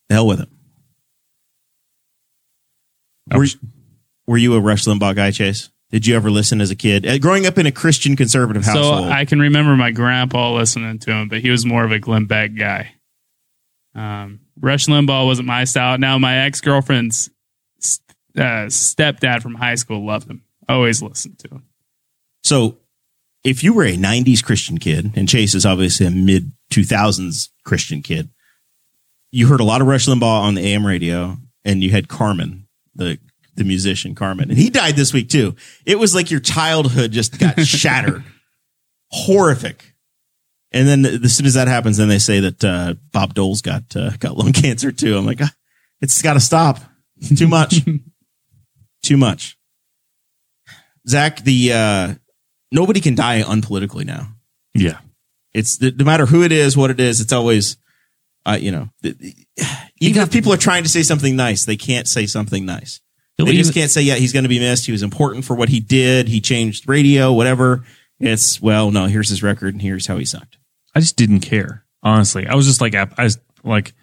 The hell with it. Were, were you a Rush Limbaugh guy, Chase? Did you ever listen as a kid? Uh, growing up in a Christian conservative household. So. I can remember my grandpa listening to him, but he was more of a Glenn Beck guy. Um, Rush Limbaugh wasn't my style. Now my ex girlfriend's uh, stepdad from high school loved him. Always listened to him. so if you were a 90s Christian kid, and Chase is obviously a mid 2000s Christian kid, you heard a lot of Rush Limbaugh on the AM radio, and you had Carmen, the the musician Carmen, and he died this week too. It was like your childhood just got shattered, horrific. And then as soon as that happens, then they say that uh, Bob Dole's got uh, got lung cancer too. I'm like, ah, it's got to stop. Too much, too much. Zach, the uh, nobody can die unpolitically now. Yeah. It's no matter who it is, what it is. It's always, uh, you know, th- even if people are trying to say something nice, they can't say something nice. They just can't say, yeah, he's going to be missed. He was important for what he did. He changed radio, whatever. It's well, no. Here's his record, and here's how he sucked. I just didn't care. Honestly, I was just like, I I was like,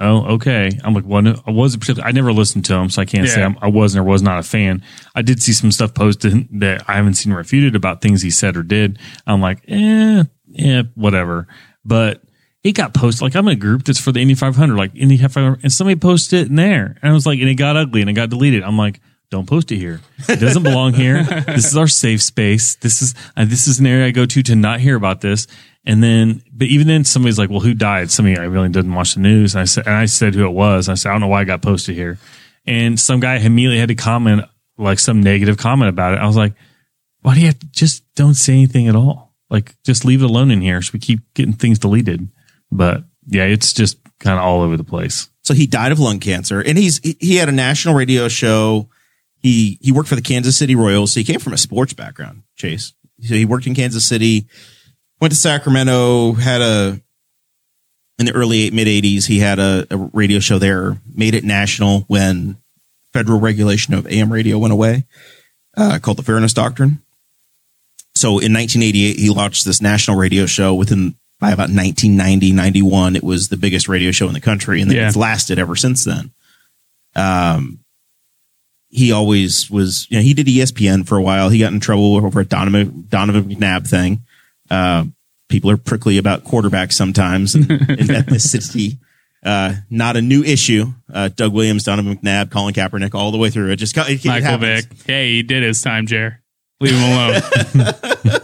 oh, okay. I'm like, what? I wasn't. particularly- I never listened to him, so I can't say I'm, I wasn't or was not a fan. I did see some stuff posted that I haven't seen refuted about things he said or did. I'm like, eh, yeah, whatever. But it got posted. Like I'm in a group that's for the Indy 500, like Indy 500, and somebody posted it in there, and I was like, and it got ugly and it got deleted. I'm like. Don't post it here. It doesn't belong here. This is our safe space. This is uh, this is an area I go to to not hear about this. And then, but even then, somebody's like, "Well, who died?" Somebody I really didn't watch the news. And I said, and I said who it was. And I said, I don't know why I got posted here. And some guy immediately had to comment like some negative comment about it. I was like, why do you have to just don't say anything at all? Like, just leave it alone in here. So we keep getting things deleted. But yeah, it's just kind of all over the place. So he died of lung cancer, and he's he- had a national radio show. He he worked for the Kansas City Royals. So he came from a sports background. Chase. So he worked in Kansas City, went to Sacramento, had a in the early mid '80s. He had a, a radio show there, made it national when federal regulation of AM radio went away, uh, called the Fairness Doctrine. So in 1988, he launched this national radio show. Within by about 1990, 91, it was the biggest radio show in the country, and Yeah. it's lasted ever since then. Um, he always was, you know, he did ESPN for a while. He got in trouble over a Donovan Donovan McNabb thing. Uh, people are prickly about quarterbacks sometimes and, and ethnicity. Uh, not a new issue. Uh, Doug Williams, Donovan McNabb, Colin Kaepernick, all the way through. It just it, it Michael happens. Vick. Hey, he did his time, Jer. Leave him alone.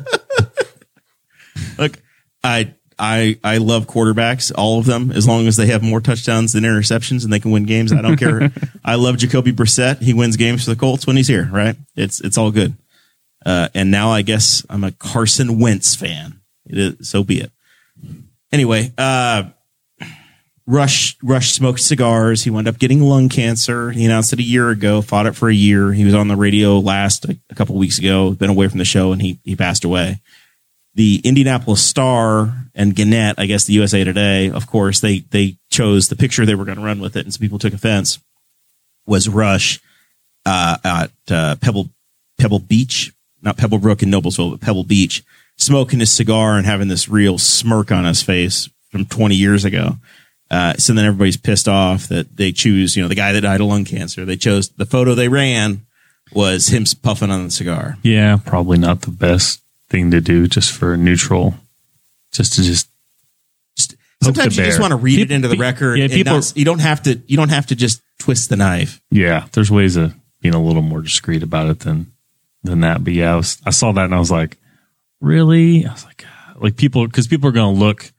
Look, I I I love quarterbacks, all of them, as long as they have more touchdowns than interceptions and they can win games. I don't care. I love Jacoby Brissett. He wins games for the Colts when he's here, right? It's it's all good. Uh, and now I guess I'm a Carson Wentz fan. It is, so be it. Anyway, uh, Rush Rush smoked cigars. He wound up getting lung cancer. He announced it a year ago. Fought it for a year. He was on the radio last a, a couple weeks ago. Been away from the show, and he he passed away the Indianapolis Star and Gannett, I guess the USA Today, of course, they they chose the picture they were going to run with it, and some people took offense. Was Rush uh, at uh, Pebble Pebble Beach, not Pebble Brook in Noblesville, but Pebble Beach, smoking his cigar and having this real smirk on his face from 20 years ago. Uh, so then everybody's pissed off that they choose, you know, the guy that died of lung cancer. They chose the photo they ran was him puffing on the cigar. Yeah, probably not the best thing to do just for neutral, just to just. poke Sometimes the you just want to read People- it into the record. Yeah, and people. not- you don't have to. You don't have to just twist the knife. yeah, there's ways of being a little more discreet about it than than that. But yeah, I, was, I saw that and I was like, really? I was like, God. like people because people are going to look.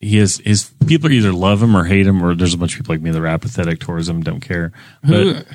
He is his people either love him or hate him, or there's a bunch of people like me that are apathetic towards him, don't care. But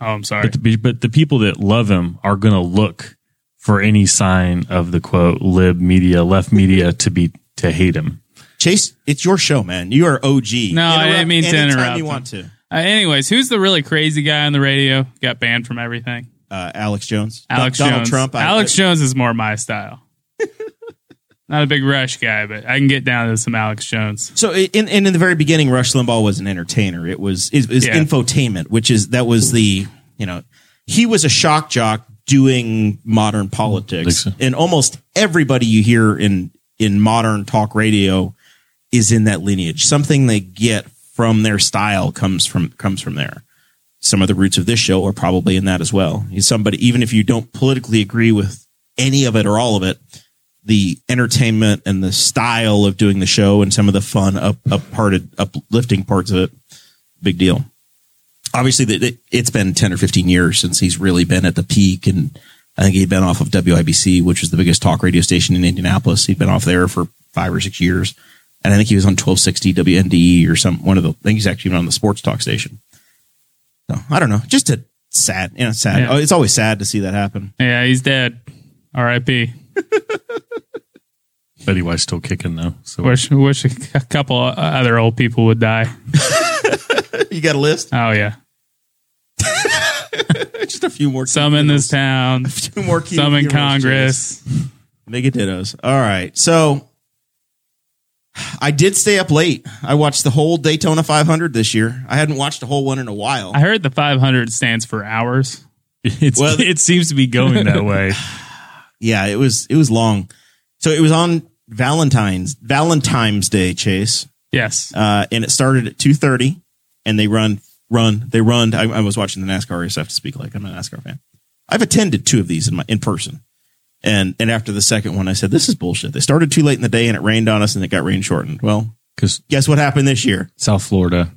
oh, I'm sorry. but the, but the people that love him are going to look for any sign of the quote lib media, left media to be to hate him. Chase, it's your show, man. You are OG. No, I didn't mean to anytime interrupt You him. want to? Uh, anyways, who's the really crazy guy on the radio? Got banned from everything. Uh, Alex Jones, Alex Donald Jones. Trump. I- Alex Jones is more my style. Not a big Rush guy, but I can get down to some Alex Jones. So in, in in the very beginning, Rush Limbaugh was an entertainer. It was it was Yeah. infotainment, which is that was the you know he was a shock jock doing modern politics, so. and almost everybody you hear in in modern talk radio is in that lineage. Something they get from their style comes from comes from there. Some of the roots of this show are probably in that as well. He's somebody, even if you don't politically agree with any of it or all of it, the entertainment and the style of doing the show and some of the fun up upparted uplifting parts of it big deal obviously the, it, it's been 10 or 15 years since he's really been at the peak and i think he'd been off of wibc which was the biggest talk radio station in indianapolis he'd been off there for five or six years and i think he was on 1260 wnd or some one of the i think he's actually been on the sports talk station so i don't know just a sad you know sad Yeah. oh, it's always sad to see that happen Yeah, he's dead. R.I.P. Betty White's still kicking though. So Wish wish a couple other old people would die. you got a list Oh yeah, just a few more some in this town, two more key some in Congress. Mega dittos. All right. So I did stay up late. I watched the whole Daytona 500 this year. I hadn't watched a whole one in a while. I heard the 500 stands for hours. it's Well- it seems to be going that way. Yeah, it was it was long. So it was on Valentine's Valentine's Day, Chase. Yes. Uh, and it started at 2:30 and they run run they run I, I was watching the NASCAR race. I have to speak like I'm a NASCAR fan. I've attended two of these in my in person. And and after the second one I said this is bullshit. They started too late in the day and it rained on us and it got rain shortened. Well, Because guess what happened this year? South Florida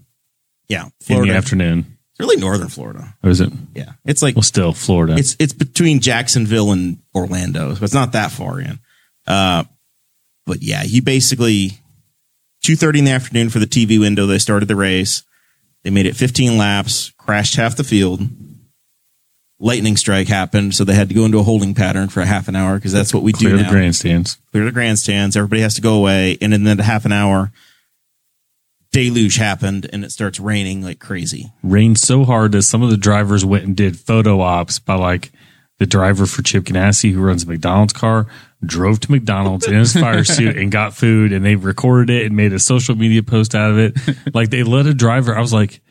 Yeah, in the Florida. afternoon. It's really northern Florida. Or is it? Yeah, it's like Well, still Florida. it's it's between Jacksonville and Orlando, so it's not that far in. Uh, but yeah, you basically two thirty in the afternoon for the TV window. They started the race. They made it fifteen laps, crashed half the field. Lightning strike happened, so they had to go into a holding pattern for a half an hour because that's what we clear do Clear the now. grandstands. Clear the grandstands. Everybody has to go away, and then a half an hour. Deluge happened, and it starts raining like crazy. Rained so hard that some of the drivers went and did photo ops by like the driver for Chip Ganassi who runs a McDonald's car drove to McDonald's in his fire suit and got food and they recorded it and made a social media post out of it. Like they let a driver, I was like,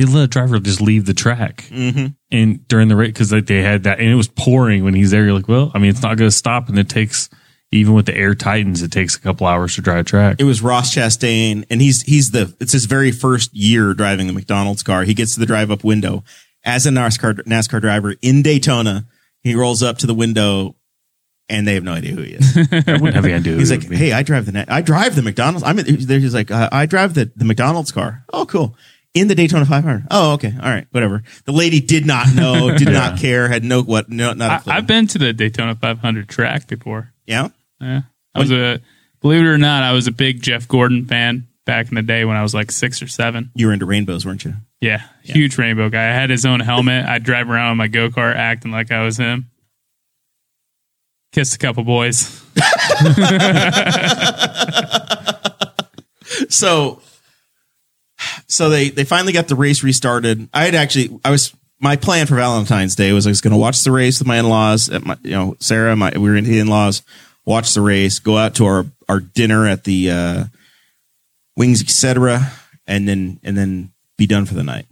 they let a driver just leave the track. Mm-hmm. And during the race, because like they had that, and it was pouring when he's there. You're like, well, I mean, it's not going to stop. And it takes, even with the Air Titans, it takes a couple hours to drive a track. It was Ross Chastain, and he's he's the it's his very first year driving the McDonald's car. He gets to the drive up window as a NASCAR NASCAR driver in Daytona. He rolls up to the window, and they have no idea who he is. I wouldn't have any idea. He's like, it would be. "Hey, I drive the net. I drive the McDonald's. I'm." in- He's like, uh, "I drive the the McDonald's car." Oh, cool. In the Daytona 500. Oh, okay. All right. Whatever. The lady did not know, did not care, had no what, no, not a I, clue. I've been to the Daytona 500 track before. yeah. Yeah, I was a believe it or not, I was a big Jeff Gordon fan back in the day when I was like six or seven. You were into rainbows, weren't you? Yeah, huge rainbow guy. I had his own helmet. I'd drive around on my go kart acting like I was him. Kissed a couple boys. so so they they finally got the race restarted i had actually i was my plan for valentine's day was i was going to watch the race with my in-laws at my you know sarah my we were in the in-laws watch the race go out to our our dinner at the uh wings etc and then and then be done for the night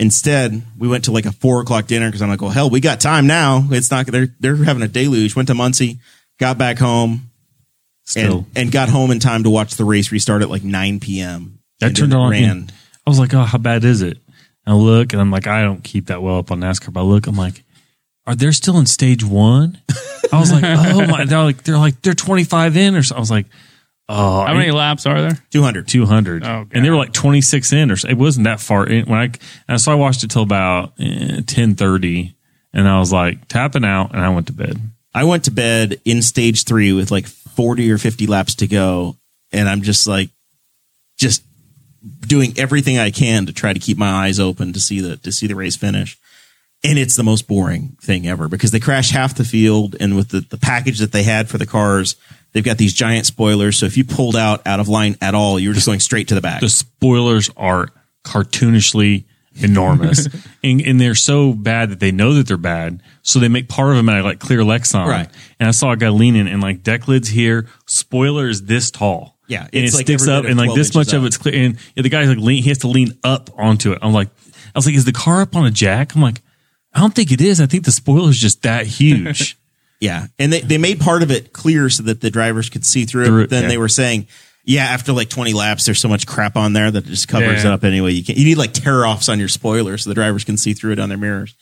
instead we went to like a four o'clock dinner because i'm like well hell we got time now it's not they're they're having a deluge went to muncie got back home Still. and, and got home in time to watch the race restart at like 9 p.m. That turned on. ran. I was like, oh, how bad is it? And I look and I'm like, I don't keep that well up on NASCAR, but I look, I'm like, are they still in stage one? I was like, oh my, they're like, they're like, they're 25 in or so. I was like, oh, How many laps are there? 200. 200. Oh, and they were like 26 in or so. It wasn't that far in when I, and so I watched it till about eh, 1030 and I was like tapping out and I went to bed. I went to bed in stage three with like 40 or 50 laps to go. And I'm just like, just doing everything I can to try to keep my eyes open to see the, to see the race finish. And it's the most boring thing ever because they crash half the field. And with the, the package that they had for the cars, they've got these giant spoilers. So if you pulled out out of line at all, you were just going straight to the back. the spoilers are cartoonishly enormous. And, and they're so bad that they know that they're bad so they make part of them out of like clear Lexan. Right. and i saw a guy leaning and like deck lids here spoiler is this tall. Yeah, and it like sticks up and like this much inches of it's clear. And yeah, the guy's like lean he has to lean up onto it. I'm like i was like is the car up on a jack? I'm like i don't think it is. I think the spoiler's just that huge Yeah. And they, they made part of it clear so that the drivers could see through it. Through But then yeah. they were saying, yeah, after like 20 laps, there's so much crap on there that it just covers Yeah. it up anyway. You can you need like tear offs on your spoiler so the drivers can see through it on their mirrors.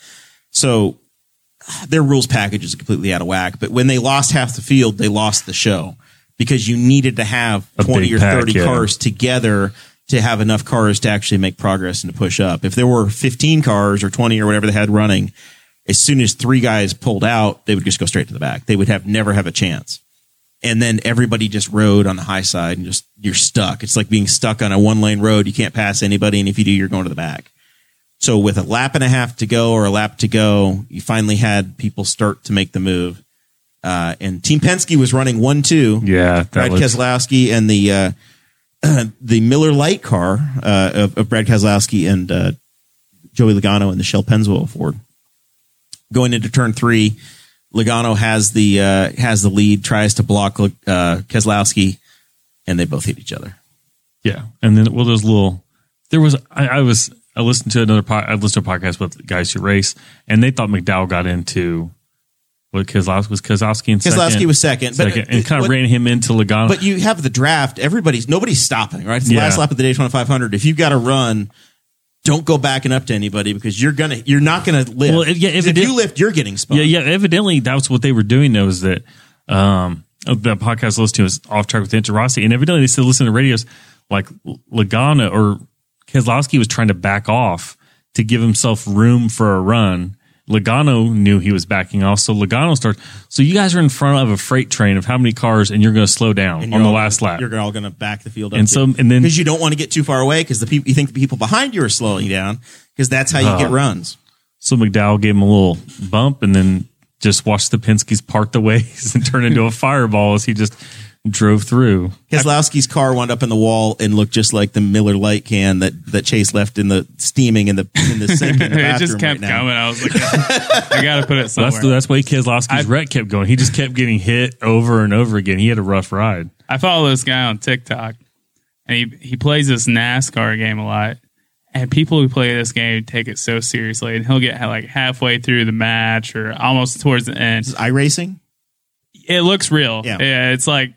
So their rules package is completely out of whack. But when they lost half the field, they lost the show because you needed to have A 20 big or pack, 30 yeah. cars together to have enough cars to actually make progress and to push up. If there were 15 cars or 20 or whatever they had running, as soon as three guys pulled out, they would just go straight to the back. They would have never have a chance. And then everybody just rode on the high side and just you're stuck. It's like being stuck on a one lane road. You can't pass anybody, and if you do, you're going to the back. So with a lap and a half to go or a lap to go, you finally had people start to make the move. Uh, and Team Penske was running one two. yeah Brad was Keselowski and the uh, the Miller Lite car uh, of, of Brad Keselowski and uh, Joey Logano and the Shell Pennzoil Ford. Going into turn three, Logano has the uh, has the lead, tries to block uh, Keselowski, and they both hit each other. Yeah, and then well, there's a little. There was I, I was I listened to another pod, I listened to a podcast with guys who race, and they thought McDowell got into what Keselowski was Keselowski in second. Keselowski was second, but- second, and kind of but- ran him into Logano. But you have the draft. Everybody's nobody's stopping, right? It's the Yeah. last lap of the Daytona 500. If you've got to run, don't go backing up to anybody because you're gonna you're not gonna lift. Well, if- yeah, if if, it did- you lift, you're getting spun. yeah, yeah. Evidently, that's what they were doing. Though, is that um, the podcast I listened to is off track with Inter Rossi, and evidently they said listen to radios like Logano or Keselowski was trying to back off to give himself room for a run. Logano knew he was backing off, so Logano starts. So you guys are in front of a freight train of how many cars, and you're going to slow down on the last lap. You're all going to back the field up. And so- and then- because you don't want to get too far away because the people you think the people behind you are slowing down because that's how you Uh. get runs. So McDowell gave him a little bump, and then just watched the Penske's part the ways and turn into a fireball as he just drove through. Keselowski's car wound up in the wall and looked just like the Miller Lite can that, that Chase left in the steaming in the in the sink in the it just kept right now. coming. I was like, I got to put it somewhere. That's that's why Keselowski's wreck kept going. He just kept getting hit over and over again. He had a rough ride. I follow this guy on TikTok, and he he plays this NASCAR game a lot. And people who play this game take it so seriously, and he'll get like halfway through the match or almost towards the end. Is racing. It looks real. Yeah. it's like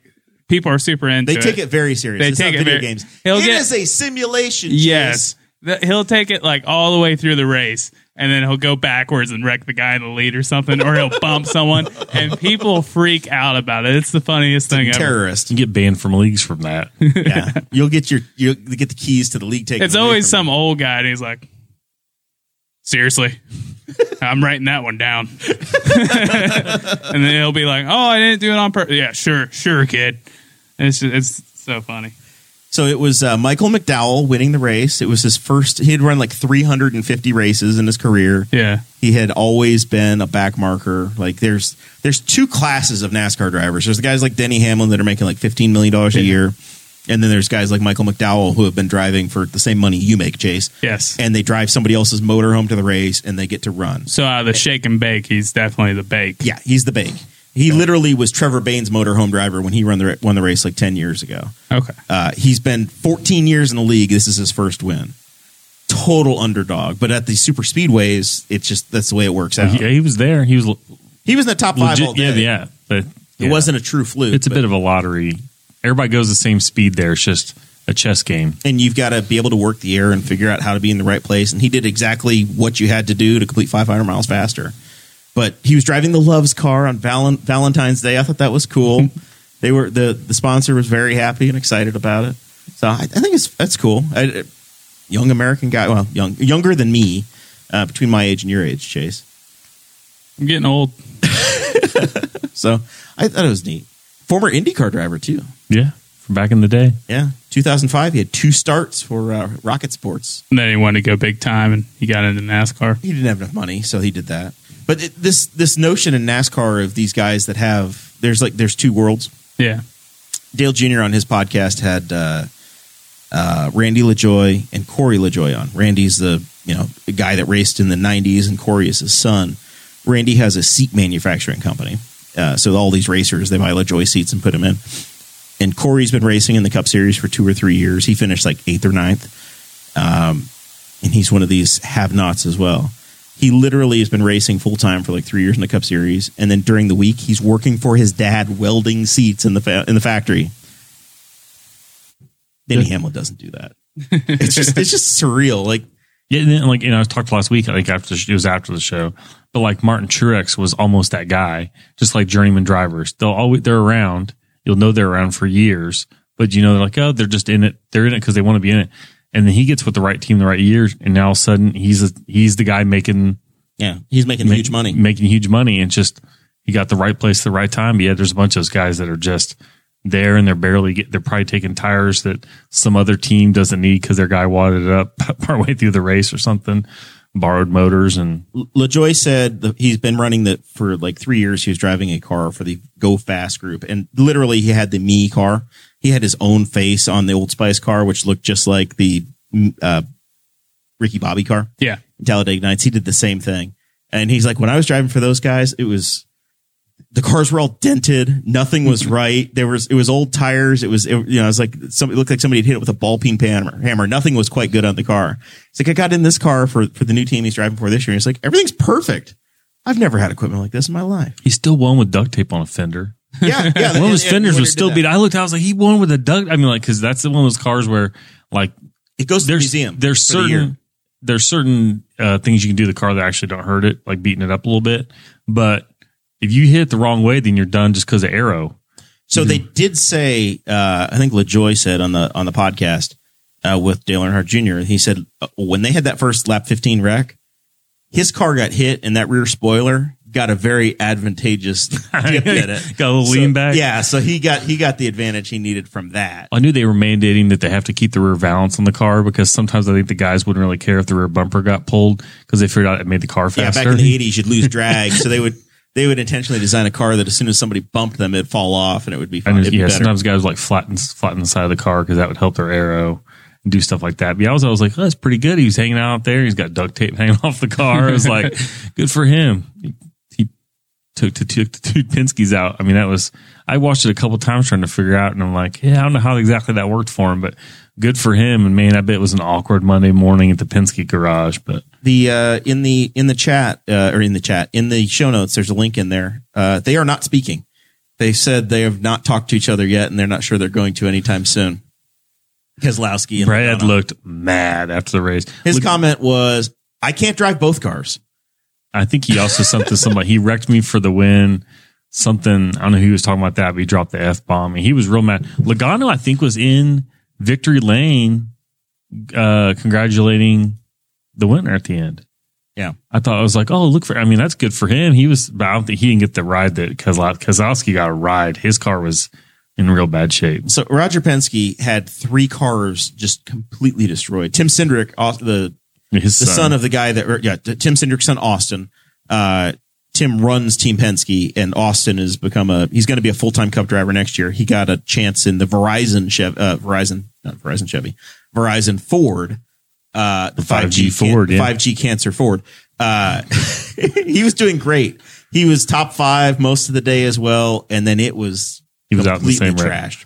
people are super into. It. They take it very serious. They it's take not it video very- games. He'll It get- is a simulation. Yes, Chase. Th- he'll take it like all the way through the race, and then he'll go backwards and wreck the guy in the lead or something, or he'll bump someone, and people freak out about it. It's the funniest thing ever. Terrorist. You get banned from leagues from that. Yeah, you'll get your you'll get the keys to the league taken. It's always from some old guy, and he's like, "Seriously, I'm writing that one down." and then he'll be like, "Oh, I didn't do it on purpose." Yeah, sure, sure, kid. It's just, it's so funny. So it was uh, Michael McDowell winning the race. It was his first. He had run like 350 races in his career. Yeah, He had always been a back marker. Like there's there's two classes of NASCAR drivers. There's the guys like Denny Hamlin that are making like 15 million dollars a year, and then there's guys like Michael McDowell who have been driving for the same money you make, Chase. yes. And they drive somebody else's motor home to the race, and they get to run. so of the shake and bake, he's definitely the bake. Yeah, he's the bake. He literally was Trevor Bayne's motorhome driver when he run the won the race like 10 years ago. Okay. Uh, he's been 14 years in the league. This is his first win. Total underdog, but at the super speedways, it's just that's the way it works out. yeah, he was there. He was He was in the top five all legit. day. Yeah, yeah. But It yeah. wasn't a true fluke. It's a but- bit of a lottery. Everybody goes the same speed there. It's just a chess game. and you've got to be able to work the air and figure out how to be in the right place. And he did exactly what you had to do to complete 500 miles faster. But he was driving the Loves car on Valen- Valentine's Day. I thought that was cool. they were the the sponsor was very happy and excited about it. So I, I think it's that's cool. I, young American guy, well, young younger than me, uh, between my age and your age, Chase. I'm getting old. So I thought it was neat. Former IndyCar driver too. Yeah, from back in the day. Yeah, 2005. He had two starts for uh, Rocket Sports. And then he wanted to go big time, and he got into NASCAR. he didn't have enough money, so he did that. But it, this this notion in NASCAR of these guys that have there's like there's two worlds. Yeah. Dale Jr. on his podcast had uh, uh, Randy LaJoie and Corey LaJoie on. Randy's the you know the guy that raced in the '90s, and Corey is his son. Randy has a seat manufacturing company, uh, so all these racers they buy LaJoie seats and put them in. And Corey's been racing in the Cup Series for two or three years. He finished like eighth or ninth, um, and he's one of these have-nots as well. He literally has been racing full time for like three years in the Cup Series, and then during the week he's working for his dad welding seats in the fa- in the factory. Denny Hamlin doesn't do that. It's just it's just surreal. Like Yeah, and then, like you know, I talked last week. I think after the, it was after the show, but like Martin Truex was almost that guy, just like journeyman drivers. They'll always they're around. You'll know they're around for years, but you know they're like oh they're just in it. They're in it because they want to be in it. And then he gets with the right team the right year, and now all of a sudden he's a, he's the guy making yeah, he's making ma- huge money. making huge money, and just he got the right place at the right time. But yeah, there's a bunch of those guys that are just there and they're barely get. They're probably taking tires that some other team doesn't need because their guy wadded it up partway through the race or something. Borrowed motors and LaJoie said he's been running that for like three years. He was driving a car for the Go Fast group, and literally he had the Me car. He had his own face on the Old Spice car, which looked just like the uh, Ricky Bobby car. Yeah. Talladega Nights. He did the same thing. And he's like, when I was driving for those guys, it was the cars were all dented. Nothing was right. There was it was old tires. It was it, you know it was like some, it looked like somebody had hit it with a ball peen hammer. Hammer. Nothing was quite good on the car. It's like I got in this car for for the new team he's driving for this year. And it's like everything's perfect. I've never had equipment like this in my life. he still won with duct tape on a fender. Yeah, yeah. one of his fenders was still beat. I looked, I was like, he won with a duck. I mean, like, cause that's one of those cars where like It goes to the there's museum. There's for the certain there's certain uh, things you can do to the car that actually don't hurt it, like beating it up a little bit. But if you hit it the wrong way, then you're done just because of aero. So they did say, uh, I think LaJoie said on the on the podcast uh, with Dale Earnhardt Jr. He said uh, when they had that first lap 15 wreck, his car got hit and that rear spoiler got a very advantageous dip in it. Got a little So- lean back. Yeah, so he got he got the advantage he needed from that. I knew they were mandating that they have to keep the rear valance on the car because sometimes I think the guys wouldn't really care if the rear bumper got pulled because they figured out it made the car faster. Yeah, back in the 80s, you'd lose drag, so they would they would intentionally design a car that as soon as somebody bumped them, it'd fall off and it would be fine. And It'd be yeah, sometimes guys like flatten flatten the side of the car because that would help their aero and do stuff like that. But yeah, I was, I was like, oh, that's pretty good. He was hanging out there. He's got duct tape hanging off the car. It was like, good for him. Took to took the two Penske's out. I mean, that was I watched it a couple times trying to figure out, and I'm like, yeah, I don't know how exactly that worked for him, but good for him. And man, I bet it was an awkward Monday morning at the Penske garage, but the uh, in the in the chat uh, or in the chat in the show notes there's a link in there uh, they are not speaking they said they have not talked to each other yet and they're not sure they're going to anytime soon Keselowski and Brad Logano. looked mad after the race. his Look- comment was I can't drive both cars. I think he also something somebody he wrecked me for the win. Something I don't know who he was talking about that, but he dropped the f bomb and he was real mad. Logano, I think, was in victory lane, uh, congratulating the winner at the end. Yeah. I thought I was like, oh, look for. I mean, that's good for him. He was, but I don't think he didn't get the ride that Kozlo- Kozlowski got a ride. His car was in real bad shape. So Roger Penske had three cars just completely destroyed. Tim Cindric, Aus- the His the son, of the guy that, or, yeah, Tim Cindric's son, Austin. Uh, Tim runs Team Penske, and Austin has become a. He's going to be a full time Cup driver next year. He got a chance in the Verizon Chev, uh, Verizon, not Verizon Chevy, Verizon Ford, uh, the 5G 5G can- Ford, yeah. 5G Cancer Ford. Uh, he was doing great. He was top five most of the day as well, and then it was He was out in the same trashed.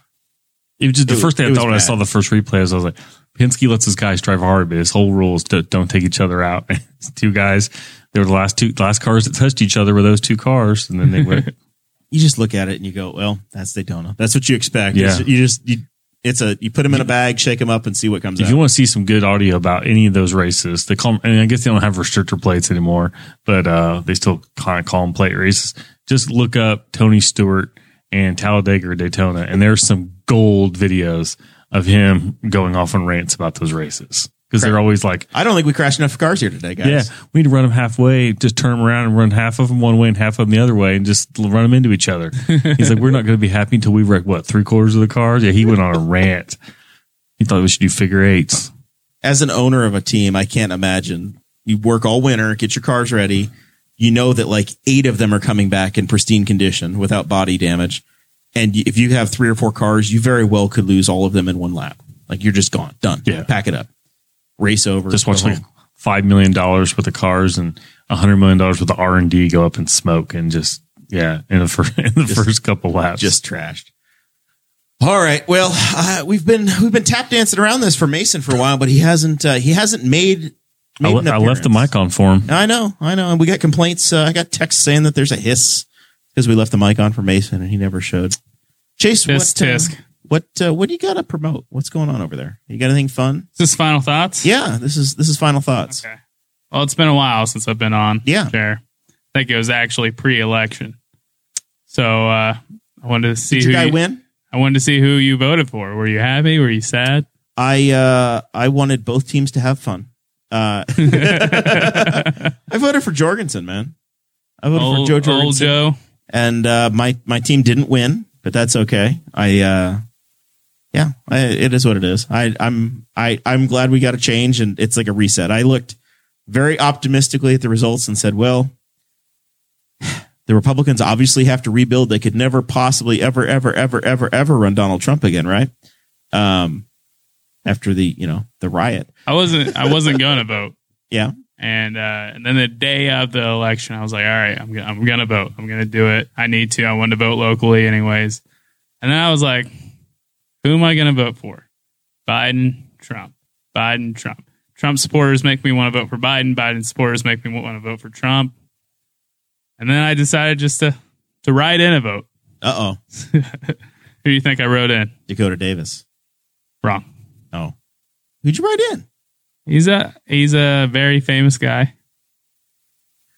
It was just the It was- first thing I thought when I saw the first replay. Was I was like, Penske lets his guys drive hard, but his whole rule is to, don't take each other out. Two guys, they were the last two the last cars that touched each other were those two cars, and then they went. you just look at it and you go, well, that's Daytona. That's what you expect. Yeah. It's- You just, you, it's a, you put them in a bag, shake them up and see what comes if out. you want to see some good audio about any of those races, they call 'em- and I guess they don't have restrictor plates anymore, but uh, they still kind of call them plate races. Just look up Tony Stewart and Talladega or Daytona, and there's some gold videos of him going off on rants about those races because they're always like, I don't think we crashed enough cars here today, guys. Yeah, we need to run them halfway, just turn them around and run half of them one way and half of them the other way and just run them into each other. He's like, we're not going to be happy until we wreck, what, three quarters of the cars? Yeah, he went on a rant. He thought we should do figure eights. As an owner of a team, I can't imagine you work all winter, get your cars ready. You know that like eight of them are coming back in pristine condition without body damage. And if you have three or four cars, you very well could lose all of them in one lap. Like you're just gone, done. Yeah. Pack it up, race over. Just watch like $5 million worth of cars and a $100 million worth of R&D go up in smoke and just, yeah, in the, fir- in the first couple laps. just trashed. All right. Well, uh, we've been we've been tap dancing around this for Mason for a while, but he hasn't uh, he hasn't made. I, le- I left the mic on for him. I know, I know, and we got complaints. Uh, I got texts saying that there's a hiss because we left the mic on for Mason and he never showed. Chase, Tisk, what uh, tisk. what uh, what do you got to promote? What's going on over there? You got anything fun? Is this final thoughts? Yeah, this is this is final thoughts. Okay. Well, it's been a while since I've been on. Yeah. Sure. I think it was actually pre-election. So uh, I wanted to see Did who your guy you, win? I wanted to see who you voted for. Were you happy? Were you sad? I uh I wanted both teams to have fun. Uh, I voted for Jorgensen, man. I voted old, for Jo Jorgensen. old Joe. and uh, my my team didn't win, but that's okay. I uh, yeah, I, it is what it is. I I'm I I'm glad we got a change, and it's like a reset. I looked very optimistically at the results and said, well. The Republicans obviously have to rebuild. They could never possibly ever, ever, ever, ever, ever run Donald Trump again, right? Um, after the, you know, the riot. I wasn't. I wasn't gonna vote. Yeah. And uh, and then the day of the election, I was like, all right, I'm gonna, I'm gonna vote. I'm gonna do it. I need to. I wanted to vote locally, anyways. And then I was like, who am I gonna vote for? Biden, Trump, Biden, Trump. Trump supporters make me want to vote for Biden. Biden supporters make me want to vote for Trump. And then I decided just to to write in a vote. Uh oh. Who do you think I wrote in? Dakota Davis. Wrong. Oh. Who'd you write in? He's a he's a very famous guy.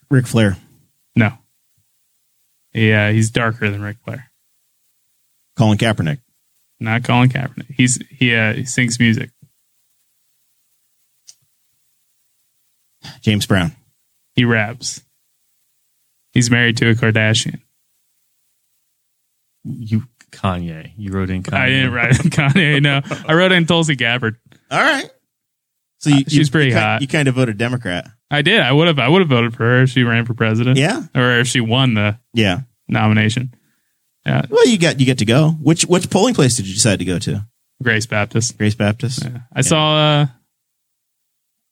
Ric Flair. No. Yeah, he's darker than Ric Flair. Colin Kaepernick. Not Colin Kaepernick. He's he uh, he sings music. James Brown. He raps. He's married to a Kardashian. You, Kanye. You wrote in Kanye. I didn't write in Kanye. No, I wrote in Tulsi Gabbard. All right. So you, Uh, she's you- pretty you hot. You kind of voted Democrat. I did. I would have. I would have voted for her if she ran for president. Yeah. or if she won the Yeah. nomination. Yeah, Well, you got you get to go. Which which polling place did you decide to go to? Grace Baptist. Grace Baptist. Yeah. I saw uh,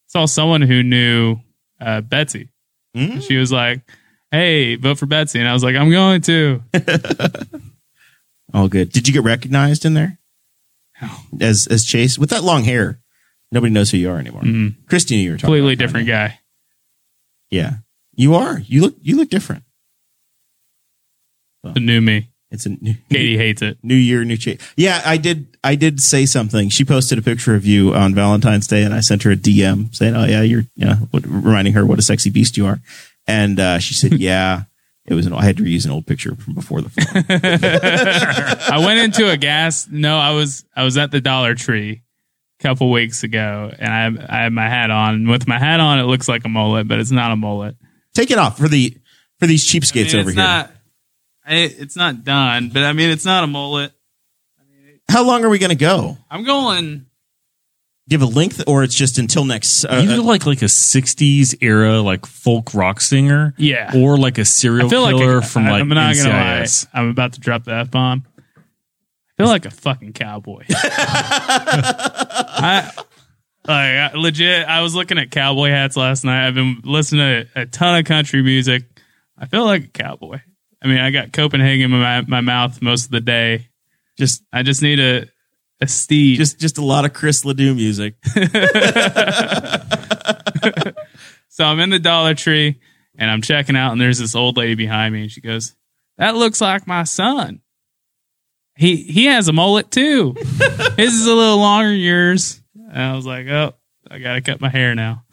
saw someone who knew uh, Betsy. Mm. She was like, "Hey, vote for Betsy," and I was like, "I'm going to." All good. Did you get recognized in there as as Chase with that long hair? Nobody knows who you are anymore. Mhm. Christy knew you were talking. Completely about different guy. Yeah, you are. You look you look different. The new me. It's a new, Katie hates it. new year, new change. Yeah, I did. I did say something. She posted a picture of you on Valentine's Day, and I sent her a DM saying, "Oh yeah, you're yeah," what, reminding her what a sexy beast you are. And uh, she said, "Yeah." It was an. I had to reuse an old picture from before the. I went into a gas. No, I was I was at the Dollar Tree couple weeks ago, and I I had my hat on. And with my hat on, it looks like a mullet, but it's not a mullet. Take it off for the for these I cheapskates mean, over it's here. not. I, it's not done, but I mean, it's not a mullet. How long are we going to go? I'm going. Do you a length, or it's just until next? Uh, Either like like a '60s era like folk rock singer, Yeah. or like a serial I feel like killer a, from I- like I'm not gonna lie. NCIS. I'm about to drop the f bomb. I feel like a fucking cowboy. I like I, legit. I was looking at cowboy hats last night. I've been listening to a ton of country music. I feel like a cowboy. I mean, I got Copenhagen in my, my mouth most of the day. Just I just need a a steed. just just a lot of Chris Ledoux music. So I'm in the Dollar Tree and I'm checking out, and there's this old lady behind me, and she goes, "That looks like my son. He he has a mullet too. His is a little longer than yours." And I was like, "Oh, I gotta cut my hair now."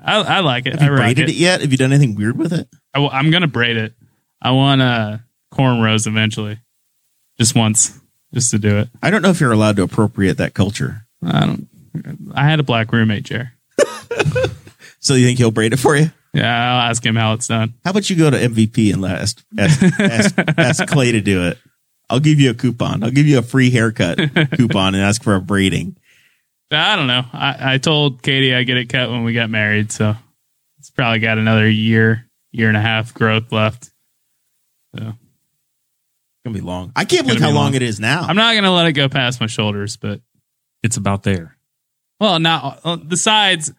I, I like it. Have you I braided it. it yet? Have you done anything weird with it? I, am gonna braid it. I want uh cornrows eventually, just once, just to do it. I don't know if you're allowed to appropriate that culture. I don't. I had a black roommate, Jer. So you think he'll braid it for you? Yeah, I'll ask him how it's done. How about you go to MVP and last ask, ask, ask Clay to do it? I'll give you a coupon. I'll give you a free haircut coupon and ask for a braiding. I don't know. I, I told Katie I get it cut when we got married, so it's probably got another year, year and a half growth left. So It's gonna be long. I can't believe Gonna how long long. it is now. I'm not gonna let it go past my shoulders, but It's about there. well, not uh, the sides.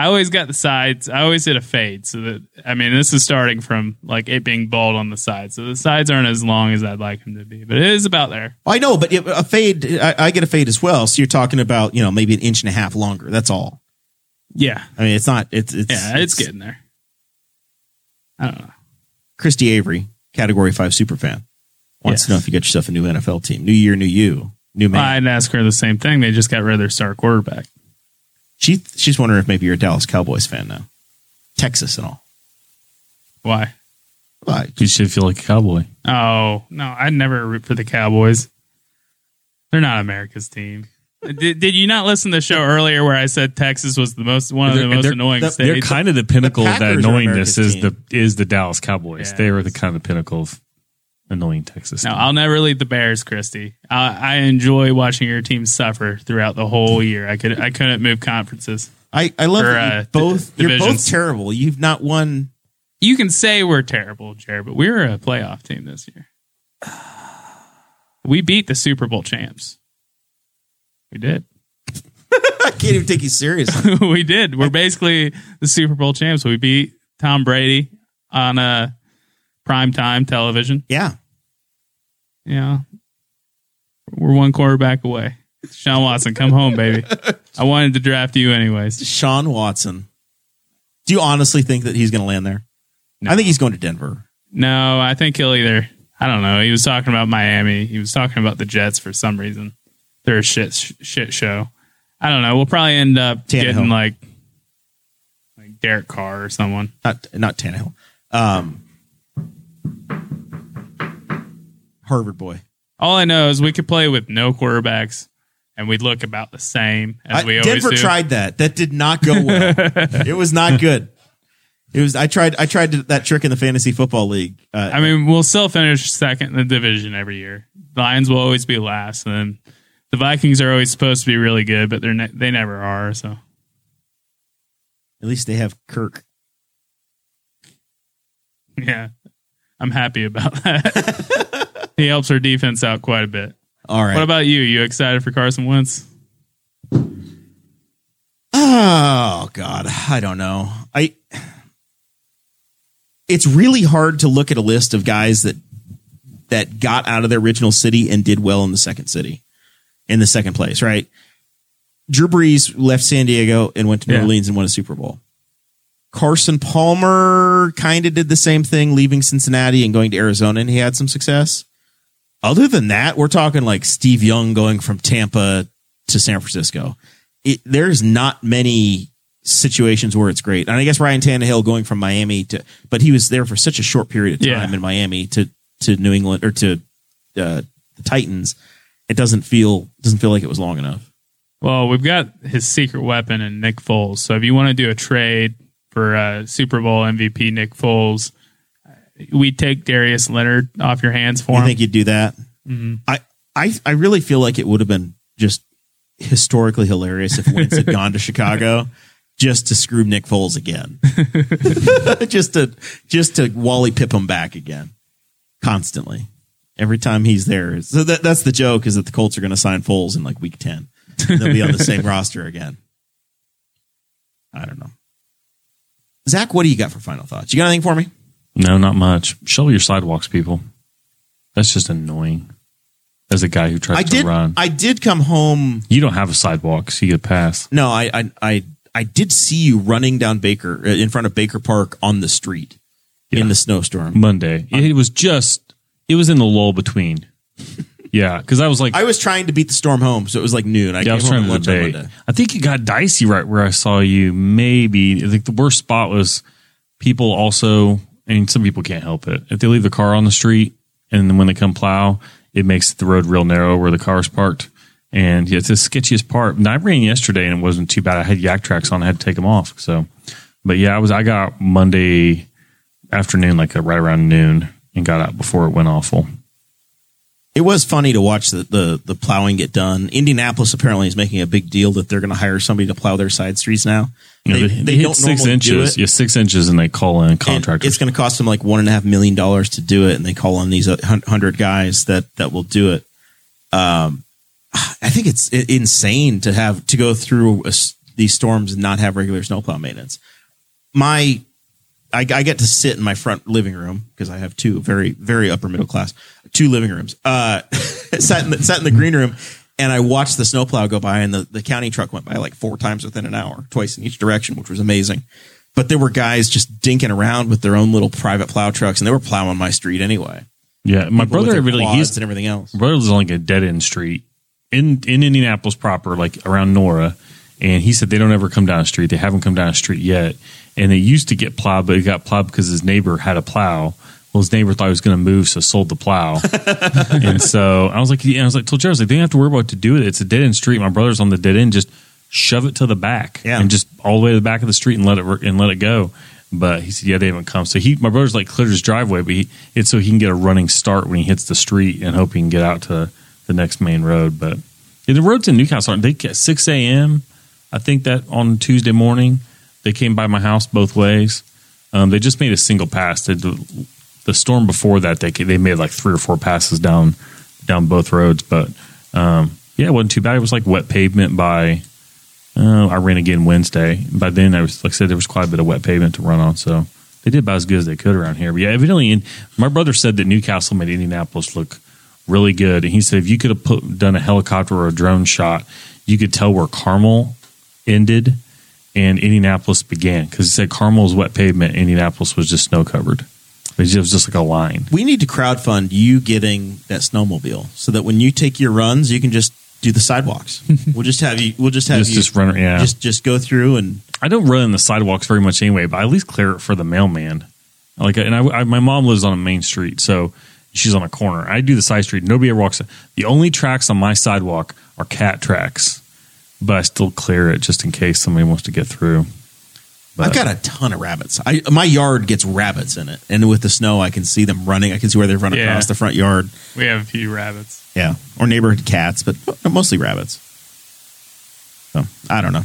I always got the sides. I always did a fade, so that I mean, this is starting from like it being bald on the sides, so the sides aren't as long as I'd like them to be, but it is about there. I know, but it- a fade. I, I get a fade as well. So you're talking about you know maybe an inch and a half longer. That's all. Yeah, I mean, it's not. It's it's yeah, it's getting there. I don't know. Christy Avery, Category Five super fan, wants Yes. to know if you got yourself a new NFL team. New year, new you, new man. I'd ask her the same thing. They just got rid of their star quarterback. She she's wondering if maybe you're a Dallas Cowboys fan now, Texas and all. Why? Why? You should feel like a cowboy. Oh no, I'd never root for the Cowboys. They're not America's team. Did, did you not listen to the show earlier where I said Texas was the most one of the They're- most annoying they're They're kind of the pinnacle of that Packers annoyingness is America's the is the Dallas Cowboys. Yeah. they are the kind of pinnacle of annoying Texas. no, team. I'll never lead the Bears, Christy. I, I enjoy watching your team suffer throughout the whole year. I could I couldn't move conferences. I, I love Or, that uh, you both. di- you're both terrible. You've not won. You can say we're terrible, Jared, but we were a playoff team this year. We beat the Super Bowl champs. We did. I can't even take you seriously. we did. We're basically the Super Bowl champs. We beat Tom Brady on a prime time television. yeah, Yeah. We're one quarterback away. Sean Watson, come home, baby. I wanted to draft you anyways. Sean Watson. Do you honestly think that he's going to land there? I think he's going to Denver. No, I think he'll either. I don't know. He was talking about Miami. He was talking about the Jets for some reason. They're a shit shit show. I don't know. We'll probably end up Tannehill. getting like like Derek Carr or someone. Not not Tannehill. Um, Harvard boy. All I know is we could play with no quarterbacks, and we'd look about the same as I- we always Denver do. tried that. That did not go well. it was not good. It was. I tried. I tried that trick in the fantasy football league. Uh, I mean, we'll still finish second in the division every year. The Lions will always be last, and the Vikings are always supposed to be really good, but they're ne- they never are. So at least they have Kirk. yeah, I'm happy about that. he helps our defense out quite a bit. All right. What about you? You excited for Carson Wentz? Oh God, I don't know. I it's really hard to look at a list of guys that that got out of their original city and did well in the second city, in the second place, right? Drew Brees left San Diego and went to New Yeah. Orleans and won a Super Bowl. Carson Palmer kind of did the same thing, leaving Cincinnati and going to Arizona, and he had some success. other than that, we're talking like Steve Young going from Tampa to San Francisco. It, there's not many situations where it's great. And I guess Ryan Tannehill going from Miami to, but he was there for such a short period of time Yeah. in Miami to to New England or to uh, the Titans. It doesn't feel doesn't feel like it was long enough. Well, we've got his secret weapon in Nick Foles. So if you want to do a trade for uh, Super Bowl MVP Nick Foles, we take Darius Leonard off your hands for You him. think you'd do that? I, I I really feel like it would have been just historically hilarious if Wentz had gone to Chicago just to screw Nick Foles again, just to just to Wally Pipp him back again, constantly. Every time he's there, so that that's the joke is that the Colts are going to sign Foles in like week ten. They'll be on the same roster again. I don't know. Zach, what do you got for final thoughts? You got anything for me? No, not much. Shovel your sidewalks, people. That's just annoying. As a guy who tries I to did. run, I did come home you don't have a sidewalk, so you get a pass. No, I, I, I, I did see you running down Baker uh, in front of Baker Park on the street Yeah. in the snowstorm. Monday, it was just, it was in the lull between. Yeah, because I was like, I was trying to beat the storm home, so it was like noon. I Yeah, I came was home trying to debate. Monday. I think it got dicey right where I saw you. Maybe I think the worst spot was people also, I mean, some people can't help it. If they leave the car on the street and then when they come plow, it makes the road real narrow where the car's parked. And yeah, it's the sketchiest part. And I ran yesterday and it wasn't too bad. I had Yaktrax on. I had to take them off. So, but yeah, I was, I got Monday afternoon, like uh, right around noon and got out before it went awful. It was funny to watch the, the the plowing get done. Indianapolis apparently is making a big deal that they're going to hire somebody to plow their side streets now. You know, they, they hit six inches. Yeah, six inches and they call in And contractors. It's going to cost them like one and a half million dollars to do it, and they call on these uh, hundred guys that that will do it. Um, I think it's insane to have to go through a these storms and not have regular snowplow maintenance. My, I, I get to sit in my front living room because I have two very very upper middle class two living rooms. Uh, sat in the, sat in the green room. And I watched the snowplow go by, and the, the county truck went by like four times within an hour, twice in each direction, which was amazing but there were guys just dinking around with their own little private plow trucks and they were plowing my street anyway. yeah, my People brother really, he's, and everything else. brother lives on like a dead end street in in Indianapolis proper, like around Nora. And he said they don't ever come down a street. They haven't come down a street yet. And they used to get plowed, but it got plowed because his neighbor had a plow. Well, his neighbor thought he was going to move, so sold the plow. and so I was like, yeah, I was like, told Jared, I was like, they don't have to worry about what to do with it. It's a dead end street. My brother's on the dead end. Just shove it to the back Yeah. and just all the way to the back of the street and let it work and let it go. But he said, yeah, they haven't come. So he, my brother's like cleared his driveway, but he, it's so he can get a running start when he hits the street and hope he can get out to the next main road. But yeah, the roads in New Castle aren't they at six a.m. I think that on Tuesday morning they came by my house both ways. Um, they just made a single pass. They, the, storm before that they they made like three or four passes down down both roads. But um, yeah, it wasn't too bad. It was like wet pavement by. Uh, I ran again Wednesday. By then, I was like I said, there was quite a bit of wet pavement to run on. So they did about as good as they could around here. But yeah, evidently, my brother said that New Castle made Indianapolis look really good. And he said if you could have put, done a helicopter or a drone shot, you could tell where Carmel ended and Indianapolis began because he said Carmel's wet pavement, Indianapolis was just snow covered. It was just- it was just like a line. We need to crowdfund you getting that snowmobile so that when you take your runs, you can just do the sidewalks. we'll just have you. We'll just have Just you just run. Yeah, just just go through and I don't run in the sidewalks very much anyway, but I at least clear it for the mailman. Like, and I, I, my mom lives on a main street, so she's on a corner. I do the side street. Nobody ever walks. The only tracks on my sidewalk are cat tracks, but I still clear it just in case somebody wants to get through. But I've got a ton of rabbits. I my yard gets rabbits in it, and with the snow, I can see them running. I can see where they run Yeah. across the front yard. We have a few rabbits. Yeah, or neighborhood cats, but mostly rabbits. So I don't know.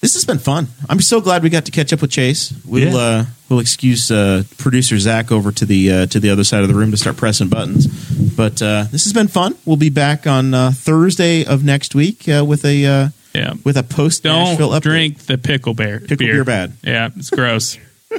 This has been fun. I'm so glad we got to catch up with Chase. We'll Yeah. uh, we'll excuse uh, producer Zach over to the uh, to the other side of the room to start pressing buttons. But uh, this has been fun. We'll be back on uh, Thursday of next week uh, with a uh, Yeah. with a post Don't Nashville update. drink the pickle bear. Pickle beer bad. Yeah, it's gross.